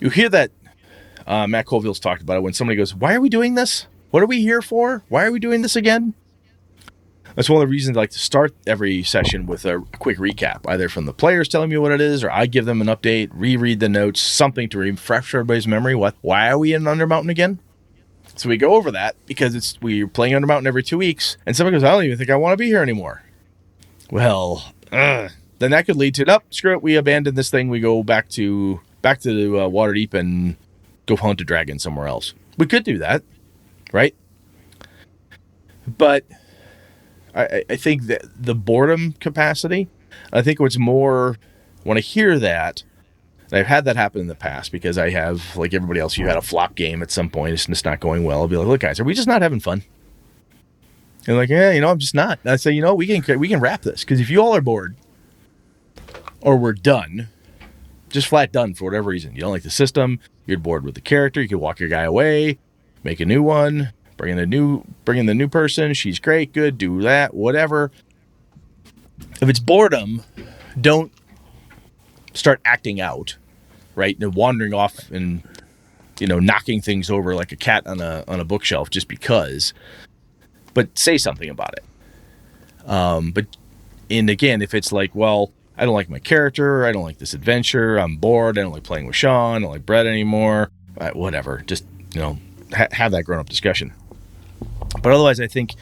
you hear that, uh, Matt Colville's talked about it when somebody goes, Why are we doing this? What are we here for? Why are we doing this again? That's one of the reasons I like to start every session with a quick recap, either from the players telling me what it is, or I give them an update, reread the notes, something to refresh everybody's memory. What? Why are we in Undermountain again? So we go over that because it's we're playing Undermountain every two weeks, and somebody goes, "I don't even think I want to be here anymore." Well, then that could lead to, "Up, screw it, we abandon this thing. We go back to back to uh, Waterdeep and go hunt a dragon somewhere else." We could do that, right? But I, I- think that the boredom capacity. I think what's more when I hear that, I've had that happen in the past because I have, like everybody else, you had a flop game at some point. It's just not going well. I'll be like, look, guys, are we just not having fun? And like, yeah, you know, I'm just not. And I say, you know, we can we can wrap this because if you all are bored, or we're done, just flat done for whatever reason. You don't like the system. You're bored with the character. You can walk your guy away, make a new one, bring in the new bring in the new person. She's great, good. Do that, whatever. If it's boredom, don't start acting out, right? And wandering off and you know knocking things over like a cat on a on a bookshelf just because. But say something about it. Um, but and again, if it's like, well, I don't like my character, I don't like this adventure, I'm bored, I don't like playing with Sean, I don't like Brett anymore, uh, whatever. Just you know, ha- have that grown up discussion. But otherwise, I think,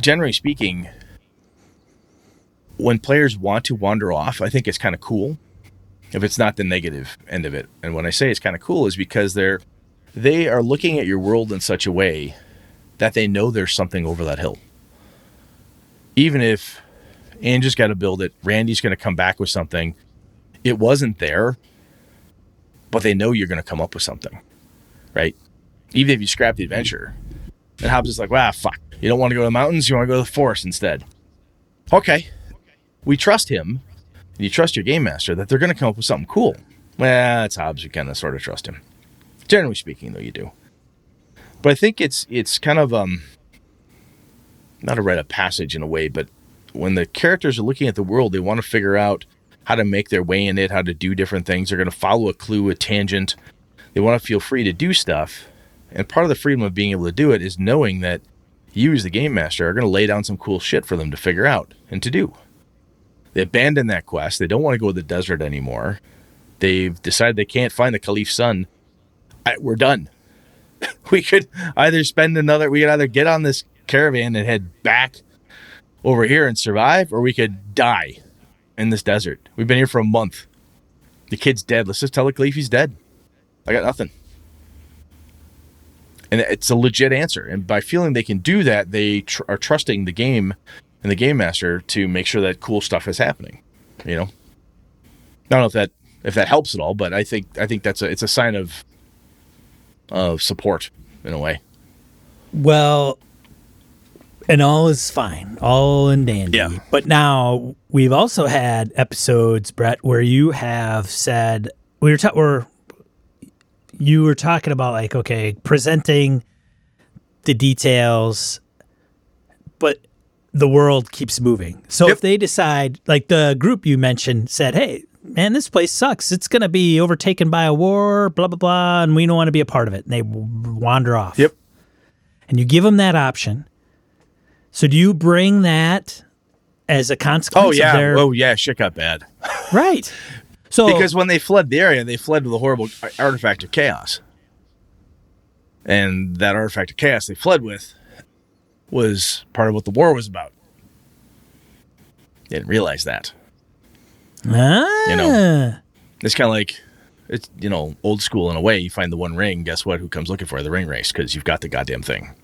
generally speaking, when players want to wander off, I think it's kind of cool. If it's not the negative end of it, and when I say it's kind of cool, is because they're they are looking at your world in such a way that they know there's something over that hill. Even if Andrew's got to build it, Randy's going to come back with something. It wasn't there. but they know you're going to come up with something, right? Even if you scrap the adventure, and Hobbs is like, "Wow, fuck! You don't want to go to the mountains. You want to go to the forest instead." Okay, we trust him, and you trust your game master that they're going to come up with something cool. Well, it's Hobbs. You kind of sort of trust him. Generally speaking, though, you do. But I think it's it's kind of um not a rite of passage in a way, but when the characters are looking at the world, they want to figure out how to make their way in it, how to do different things. They're going to follow a clue, a tangent. They want to feel free to do stuff. And part of the freedom of being able to do it is knowing that you, as the game master, are going to lay down some cool shit for them to figure out and to do. They abandon that quest. They don't want to go to the desert anymore. They've decided they can't find the Caliph's son. I, we're done. we could either spend another, we could either get on this caravan and head back over here and survive, or we could die in this desert. We've been here for a month. The kid's dead. Let's just tell the Caliph he's dead. I got nothing. And it's a legit answer. And by feeling they can do that, they tr- are trusting the game and the game master to make sure that cool stuff is happening. You know, I don't know if that if that helps at all, but I think I think that's a it's a sign of of support in a way. Well, and all is fine, all in dandy. Yeah. But now we've also had episodes, Brett, where you have said we were ta- were you were talking about like okay, presenting the details, but the world keeps moving. So Yep. if they decide, like the group you mentioned said, hey. Man, this place sucks. It's going to be overtaken by a war, blah, blah, blah, and we don't want to be a part of it. And they wander off Yep. and you give them that option. So do you bring that as a consequence? Oh yeah. their, Oh yeah. Shit got bad. right. So because when they fled the area, they fled with a horrible artifact of chaos. And that artifact of chaos they fled with was part of what the war was about. They didn't realize that. ah, you know. It's kind of like it's you know old school in a way. You find the one ring. Guess what? Who comes looking for the ring wraiths? Because you've got the goddamn thing.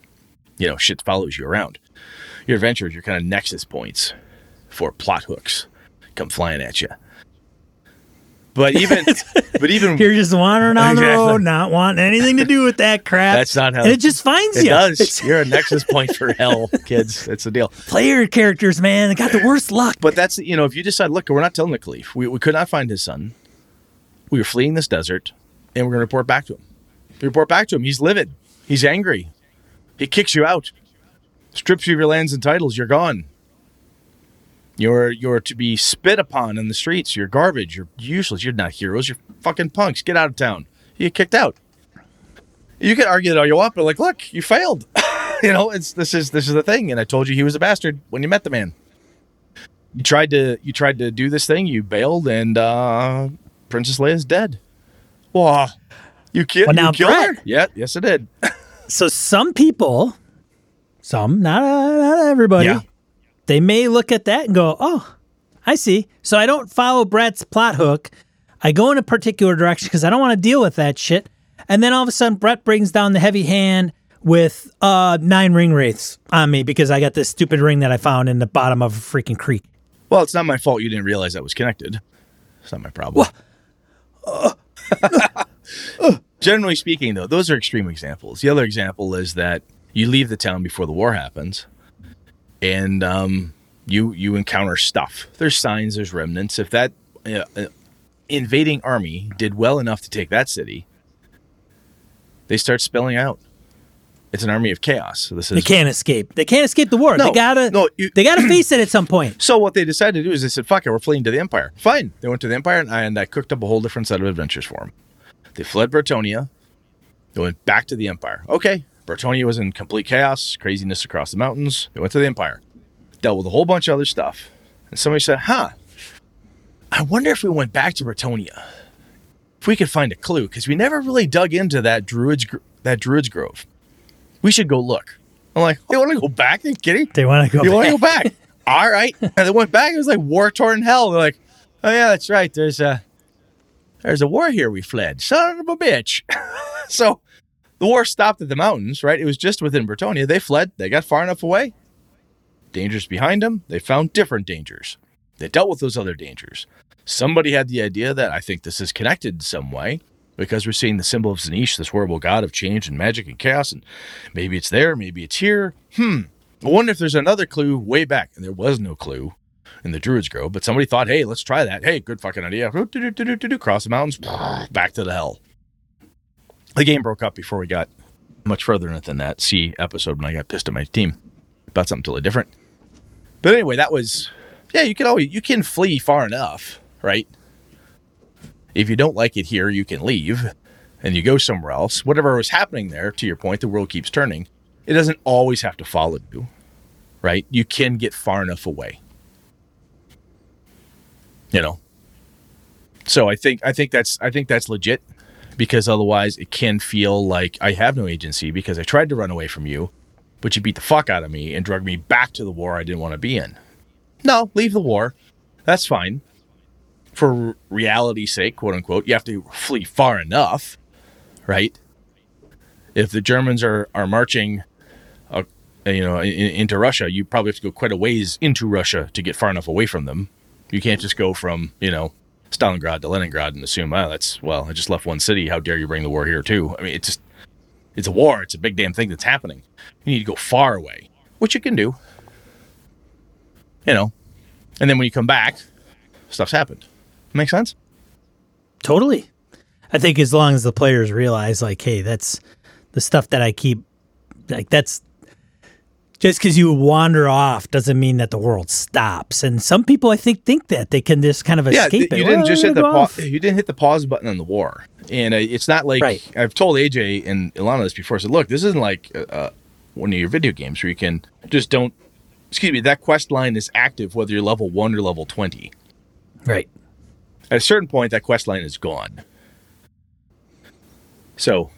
You know, shit follows you around. Your adventures, your kind of nexus points for plot hooks come flying at you. But even, but even you're just wandering on the road, not wanting anything to do with that crap. That's not how- and it just finds it you. does. It's You're a nexus point for hell, kids. It's the deal. player characters, man. They got the worst luck. But that's you know, if you decide, look, we're not telling the Caliph. We, we could not find his son. We were fleeing this desert, and we're going to report back to him. We report back to him. He's livid. He's angry. He kicks you out, strips you of your lands and titles. You're gone. You're you're to be spit upon in the streets. You're garbage. You're useless. You're not heroes. You're fucking punks. Get out of town. You get kicked out. You can argue that all you want, but like, look, you failed. you know, it's this is this is the thing. And I told you he was a bastard when you met the man you tried to you tried to do this thing you bailed and uh princess leia's dead wow you, ki- Well, now, you killed her Brett- yeah yes i did So some people, some not uh, not everybody, Yeah. they may look at that and go, "Oh, I see." So I don't follow Brett's plot hook. I go in a particular direction because I don't want to deal with that shit. And then all of a sudden, Brett brings down the heavy hand with uh, nine ring wraiths on me because I got this stupid ring that I found in the bottom of a freaking creek. well it's not my fault you didn't realize that was connected it's not my problem generally speaking though those are extreme examples the other example is that you leave the town before the war happens and um you you encounter stuff there's signs there's remnants if that uh, uh, invading army did well enough to take that city they start spelling out it's an army of chaos so this They can't escape. They can't escape the war. No, they gotta. no, you- they gotta face it at some point. So what they decided to do is they said, "Fuck it, we're fleeing to the Empire." Fine, they went to the Empire, and I, and I cooked up a whole different set of adventures for them. They fled Bretonnia. They went back to the Empire. Okay, Bretonnia was in complete chaos, craziness across the mountains. They went to the Empire, dealt with a whole bunch of other stuff, and somebody said, "Huh, I wonder if we went back to Bretonnia, if we could find a clue, because we never really dug into that druids that druids grove. We should go look." I'm like, oh, "You want to go back? Are you kidding?" They want to go. Back. You want to go back? All right. And they went back. It was like war torn hell. They're like, oh yeah, that's right. There's a there's a war here. We fled. Son of a bitch. so the war stopped at the mountains. Right. It was just within Bretonnia. They fled. They got far enough away. Dangers behind them. They found different dangers. They dealt with those other dangers. Somebody had the idea that I think this is connected in some way. because we're seeing the symbol of Tzeentch, this horrible god of change and magic and chaos, and maybe it's there, maybe it's here. Hmm. I wonder if there's another clue way back, and there was no clue in the Druids Grove, but somebody thought, hey, let's try that. Hey, good fucking idea. Cross the mountains, back to the hell. The game broke up before we got much further than that C episode when I got pissed at my team about something totally different. But anyway, that was yeah, you can always you can flee far enough, right? If you don't like it here, you can leave and you go somewhere else. Whatever was happening there, to your point, the world keeps turning. It doesn't always have to follow you, right? You can get far enough away. You know. So I think I think that's I think that's legit because otherwise it can feel like I have no agency because I tried to run away from you, but you beat the fuck out of me and drug me back to the war I didn't want to be in. No, leave the war. That's fine. For reality's sake, quote unquote, you have to flee far enough, right? If the Germans are are marching, uh, you know, in, into Russia, you probably have to go quite a ways into Russia to get far enough away from them. You can't just go from, you know, Stalingrad to Leningrad and assume, oh, that's well, I just left one city. How dare you bring the war here too? I mean, it's just it's a war. It's a big damn thing that's happening. You need to go far away, which you can do. You know, and then when you come back, stuff's happened. Make sense? Totally. I think as long as the players realize, like, hey, that's the stuff that I keep, like, that's just because you wander off doesn't mean that the world stops. And some people, I think, think that they can just kind of Yeah, escape th- it. you didn't Well, just hit the pa- you didn't hit the pause button on the war, and uh, it's not like Right. I've told AJ and Ilana this before. I said, look, this isn't like uh, uh, one of your video games where you can just don't. Excuse me, that quest line is active whether you're level one or level twenty. Right. At a certain point, that quest line is gone. So,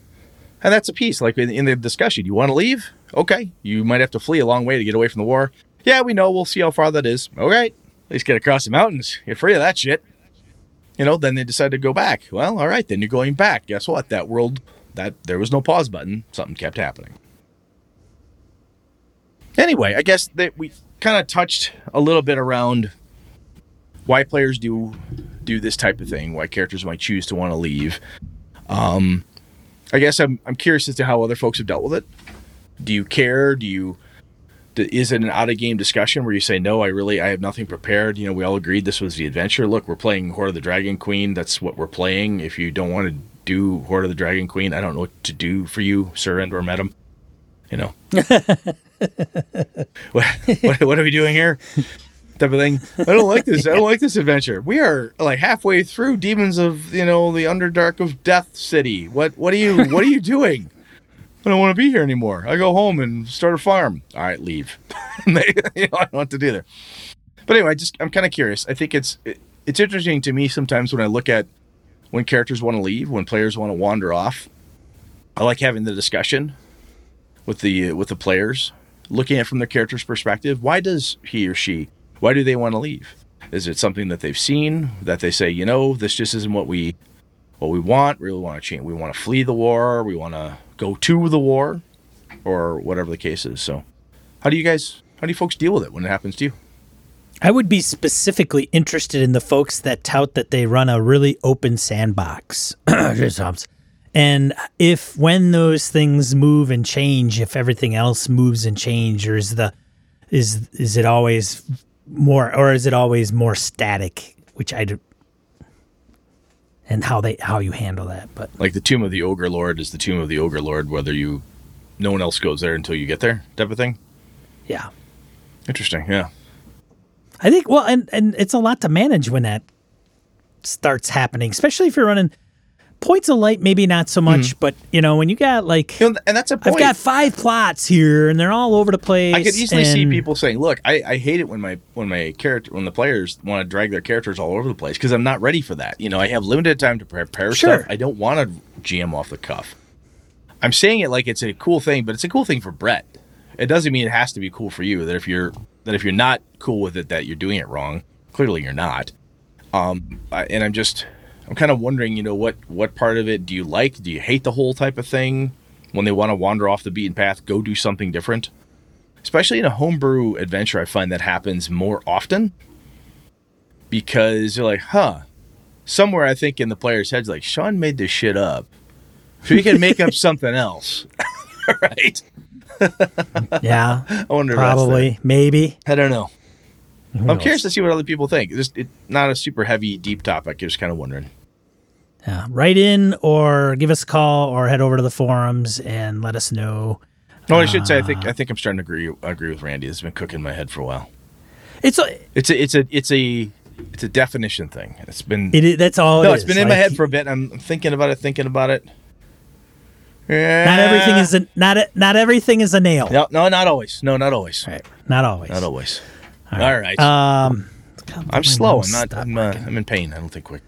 and that's a piece. Like in, in the discussion, you want to leave? Okay, you might have to flee a long way to get away from the war. Yeah, we know. We'll see how far that is. All right, at least get across the mountains. Get free of that shit. You know. Then they decide to go back. Well, all right. Then you're going back. Guess what? That world, that there was no pause button. Something kept happening. Anyway, I guess that we kind of touched a little bit around why players do do this type of thing, why characters might choose to want to leave. Um, I guess I'm I'm curious as to how other folks have dealt with it. Do you care? Do you is it an out of game discussion where you say no? I really I have nothing prepared. You know, we all agreed this was the adventure. Look, we're playing Hoard of the Dragon Queen. That's what we're playing. If you don't want to do Hoard of the Dragon Queen, I don't know what to do for you, sir, and or madam. You know, what, what what are we doing here? type of thing. I don't like this. I don't like this adventure. We are like halfway through Demons of you know the Underdark of Death City. What what are you what are you doing? I don't want to be here anymore. I go home and start a farm. All right, leave. They- you know, I don't what to do that. But anyway, just I'm kind of curious. I think it's it, it's interesting to me sometimes when I look at when characters want to leave, when players want to wander off. I like having the discussion with the with the players, looking at from their character's perspective. Why does he or she? Why do they want to leave? Is it something that they've seen that they say, you know, this just isn't what we what we want? Really want to change? We want to flee the war. We want to go to the war, or whatever the case is. So, how do you guys? How do you folks deal with it when it happens to you? I would be specifically interested in the folks that tout that they run a really open sandbox. And if when those things move and change, if everything else moves and change, or is the is is it always more or is it always more static? Which I and how they how you handle that. But Like the tomb of the ogre lord is the tomb of the ogre lord, whether you no one else goes there until you get there, type of thing. yeah. Interesting. Yeah. I think well, and and it's a lot to manage when that starts happening, especially if you're running points of light. Maybe not so much, but you know when you got like You know, and that's a point. I've got five plots here, and they're all over the place. I could easily see people saying, "Look, I, I hate it when my when my character when the players want to drag their characters all over the place because I'm not ready for that. You know, I have limited time to prepare Sure. stuff. I don't want to GM off the cuff. I'm saying it like it's a cool thing, but it's a cool thing for Brett. It doesn't mean it has to be cool for you. That if you're that if you're not cool with it, that you're doing it wrong. Clearly, you're not. Um, I, and I'm just I'm kind of wondering, you know, what what part of it do you like? Do you hate the whole type of thing? When they want to wander off the beaten path, go do something different especially in a homebrew adventure, I find that happens more often because you're like, huh, somewhere I think in the players' heads, like Sean made this shit up, so he can make up something else, right? Yeah, I wonder. if probably, maybe. I don't know. Who I'm knows? curious to see what other people think. Just it, not a super heavy, deep topic. Just kind of wondering. Yeah, write in or give us a call or head over to the forums and let us know. No, I should say I think I think I'm starting to agree agree with Randy. This has been cooking my head for a while. It's a, It's a it's a it's a it's a definition thing. It's been it, is- that's all. no, it it's is. been in my head for a bit. I'm thinking about it, thinking about it. Yeah. Not everything is a, not a, not everything is a nail. No, no, not always. No, not always. Right. Not always. Not always. All All right. Um, God, I'm slow. I'm not. I'm, uh. I'm in pain. I don't think quick.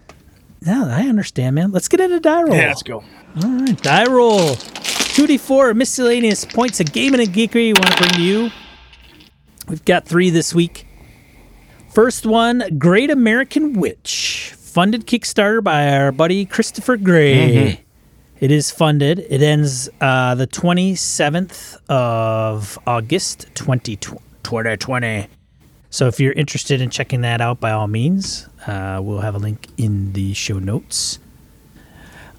No, I understand, man. Let's get into die roll. Yeah, let's go. All right, die roll. 2d4 miscellaneous points of gaming and geekery we want to bring to you. We've got three this week. First one Great American Witch, funded Kickstarter by our buddy Christopher Gray. It is funded. It ends uh, the 27th of August 2020. So if you're interested in checking that out, by all means, uh, we'll have a link in the show notes.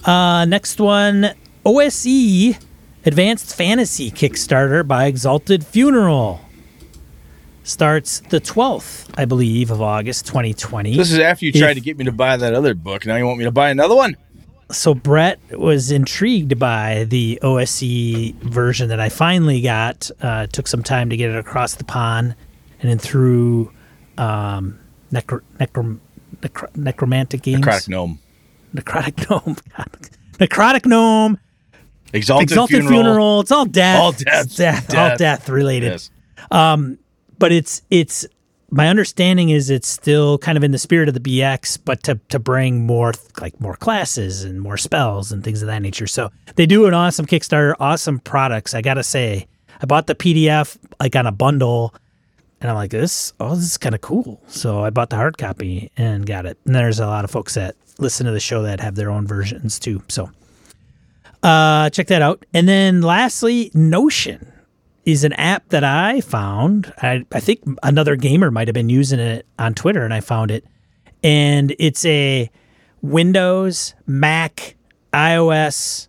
Uh, next one OSE Advanced Fantasy Kickstarter by Exalted Funeral. Starts the 12th, I believe, of August 2020. This is after you If- tried to get me to buy that other book. Now you want me to buy another one? so Brett was intrigued by the OSE version that I finally got. Uh, took some time to get it across the pond, and then through um, necro, necro, necro, necromantic games, Necrotic gnome. necrotic gnome, necrotic gnome, Exalted, exalted funeral. funeral. It's all death, All death. It's death, all Death. death related Yes. but it's it's my understanding is it's still kind of in the spirit of the BX, but to to bring more like more classes and more spells and things of that nature. So they do an awesome Kickstarter, awesome products. I gotta say, I bought the PDF like on a bundle, and I'm like, this oh this is kind of cool. So I bought the hard copy and got it. And there's a lot of folks that listen to the show that have their own versions too. So uh, check that out. And then lastly, Notion is an app that I found. I, I think another gamer might have been using it on Twitter, and I found it. And it's a Windows, Mac, iOS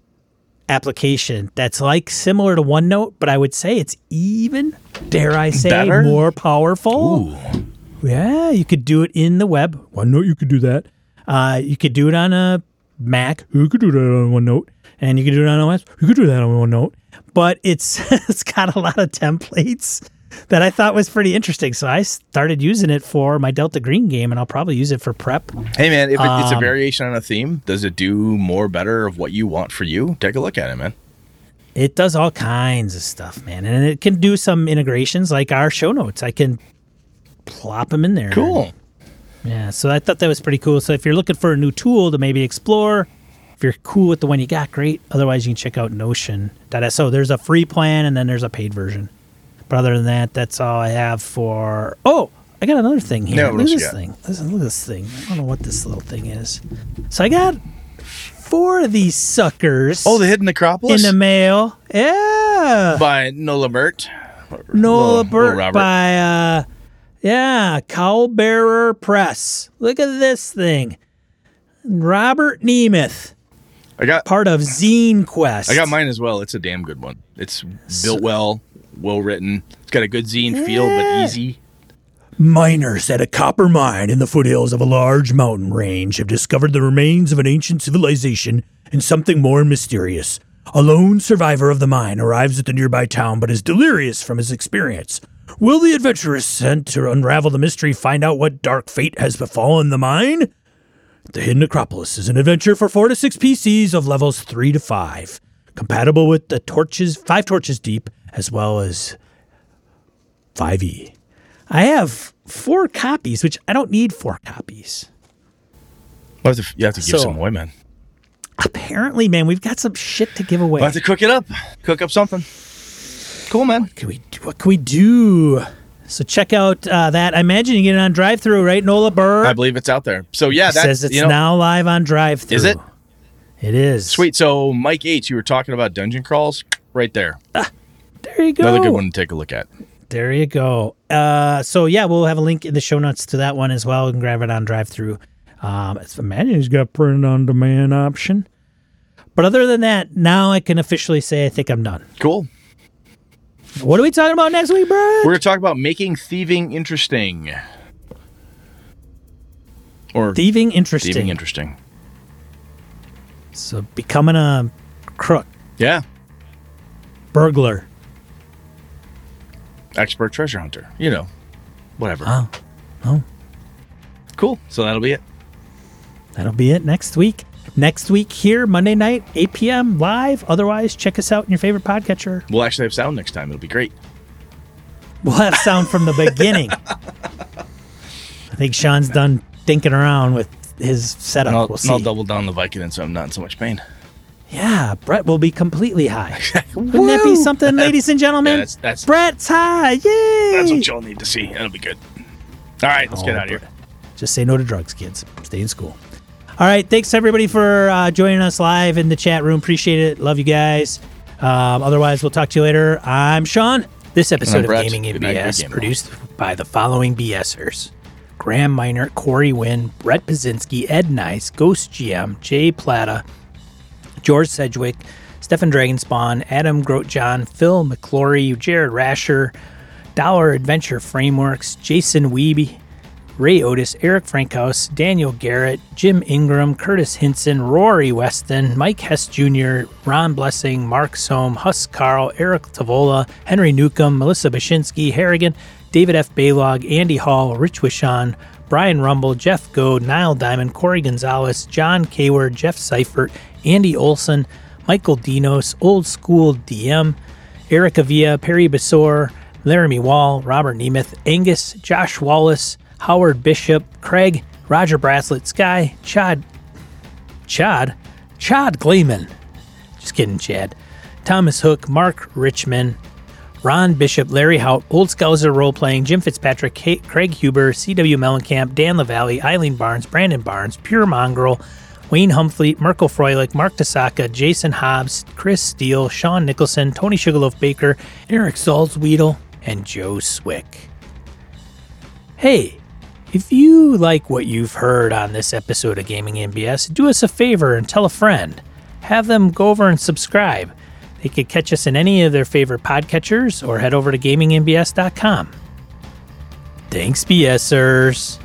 application that's like similar to OneNote, but I would say it's even, dare I say, Better? more powerful. Yeah, you could do it in the web. OneNote, you could do that. Uh, you could do it on a Mac. You could do that on OneNote, and you could do it on OS. You could do that on OneNote. But it's it's got a lot of templates that I thought was pretty interesting. So I started using it for my Delta Green game, and I'll probably use it for prep. Hey man, if it, it's a Um, variation on a theme, does it do more better of what you want for you? Take a look at it, man. It does all kinds of stuff, man, and it can do some integrations like our show notes. I can plop them in there. Cool. Yeah, so I thought that was pretty cool. So if you're looking for a new tool to maybe explore, if you're cool with the one you got, great. Otherwise, you can check out Notion.so. There's a free plan and then there's a paid version. But other than that, that's all I have for. Oh, I got another thing here. What look at this thing. Listen, look at this thing. I don't know what this little thing is. So I got four of these suckers Oh, the Hidden Necropolis in the mail. Yeah. by Nola Burt. Nola Burt by uh yeah, Cowl Bearer Press. Look at this thing. Robert Nemeth, I got part of Zine Quest. I got mine as well. It's a damn good one. It's built well, well written. It's got a good zine feel, but easy. Miners at a copper mine in the foothills of a large mountain range have discovered the remains of an ancient civilization and something more mysterious. A lone survivor of the mine arrives at the nearby town but is delirious from his experience. Will the adventurers sent to unravel the mystery find out what dark fate has befallen the mine? The Hidden Necropolis is an adventure for four to six PCs of levels three to five, compatible with the torches, five torches deep, as well as 5e. I have four copies, which I don't need four copies. You have to, you have to give So- some away, man. Apparently, man, we've got some shit to give away. We'll have to cook it up. Cook up something. Cool, man. can we do? What can we do? So check out uh, that. I imagine you get it on DriveThru, right? Nola Burr I believe it's out there. So yeah, that says it's you know, now live on DriveThru. Is it? It is. sweet. So Mike H, you were talking about dungeon crawls, right there. There you go. Another good one to take a look at. There you go. Uh, so yeah, we'll have a link in the show notes to that one as well. You can grab it on DriveThru. Um, it's- imagine he's got print on demand option. But other than that, now I can officially say I think I'm done. Cool. What are we talking about next week, bro? We're going to talk about making thieving interesting. Or thieving interesting. thieving interesting. so becoming a crook, Yeah. burglar. Expert treasure hunter. You know, whatever. Oh, oh, Cool. So that'll be it. that'll be it next week. Next week here, Monday night, 8 p.m. live. Otherwise, check us out in your favorite podcatcher. We'll actually have sound next time. It'll be great. We'll have sound from the beginning. I think Sean's done thinking around with his setup. And I'll, we'll and I'll double down the Vicodin so I'm not in so much pain. Yeah, Brett will be completely high. Wouldn't that be something, ladies and gentlemen? Yeah, that's- that's- Brett's high. Yay! That's what y'all need to see. That'll be good. All right, let's get Oh, out of here. Just say no to drugs, kids. Stay in school. All right. Thanks everybody for uh, joining us live in the chat room. Appreciate it. Love you guys. Um, otherwise, we'll talk to you later. I'm Sean. This episode of Gaming NBS produced by the following BSers: Graham Miner, Corey Wynn, Brett Pazinski, Ed Nice, Ghost GM, Jay Plata, George Sedgwick, Stefan Dragonspawn, Adam Grotjohn, Phil McClory, Jared Rasher, Dollar Adventure Frameworks, Jason Wiebe, Ray Otis, Eric Frankhouse, Daniel Garrett, Jim Ingram, Curtis Hinson, Rory Weston, Mike Hess Jr., Ron Blessing, Mark Sohm, Huss Carl, Eric Tavola, Henry Newcomb, Melissa Bashinsky, Harrigan, David F. Baylog, Andy Hall, Rich Wishon, Brian Rumble, Jeff Goad, Niall Diamond, Corey Gonzalez, John Kayward, Jeff Seifert, Andy Olson, Michael Dinos, Old School DM, Eric Avia, Perry Besor, Laramie Wall, Robert Nemeth, Angus, Josh Wallace, Howard Bishop, Craig, Roger Braslett, Sky, Chad, Chad, Chad Gleeman. Just kidding, Chad. Thomas Hook, Mark Richmond, Ron Bishop, Larry Hout, Old Scouser Role Playing, Jim Fitzpatrick, Kate, Craig Huber, C.W. Mellencamp, Dan LaValle, Eileen Barnes, Brandon Barnes, Pure Mongrel, Wayne Humphrey, Mirko Froelich, Mark Tasaka, Jason Hobbs, Chris Steele, Sean Nicholson, Tony Sugarloaf Baker, Eric Salzwedel, and Joe Swick. Hey, if you like what you've heard on this episode of Gaming NBS, do us a favor and tell a friend. Have them go over and subscribe. They could catch us in any of their favorite podcatchers or head over to gamingnbs.com. Thanks, BSers.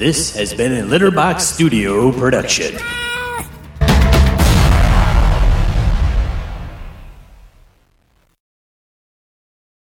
This has been a Litterbox Studio production.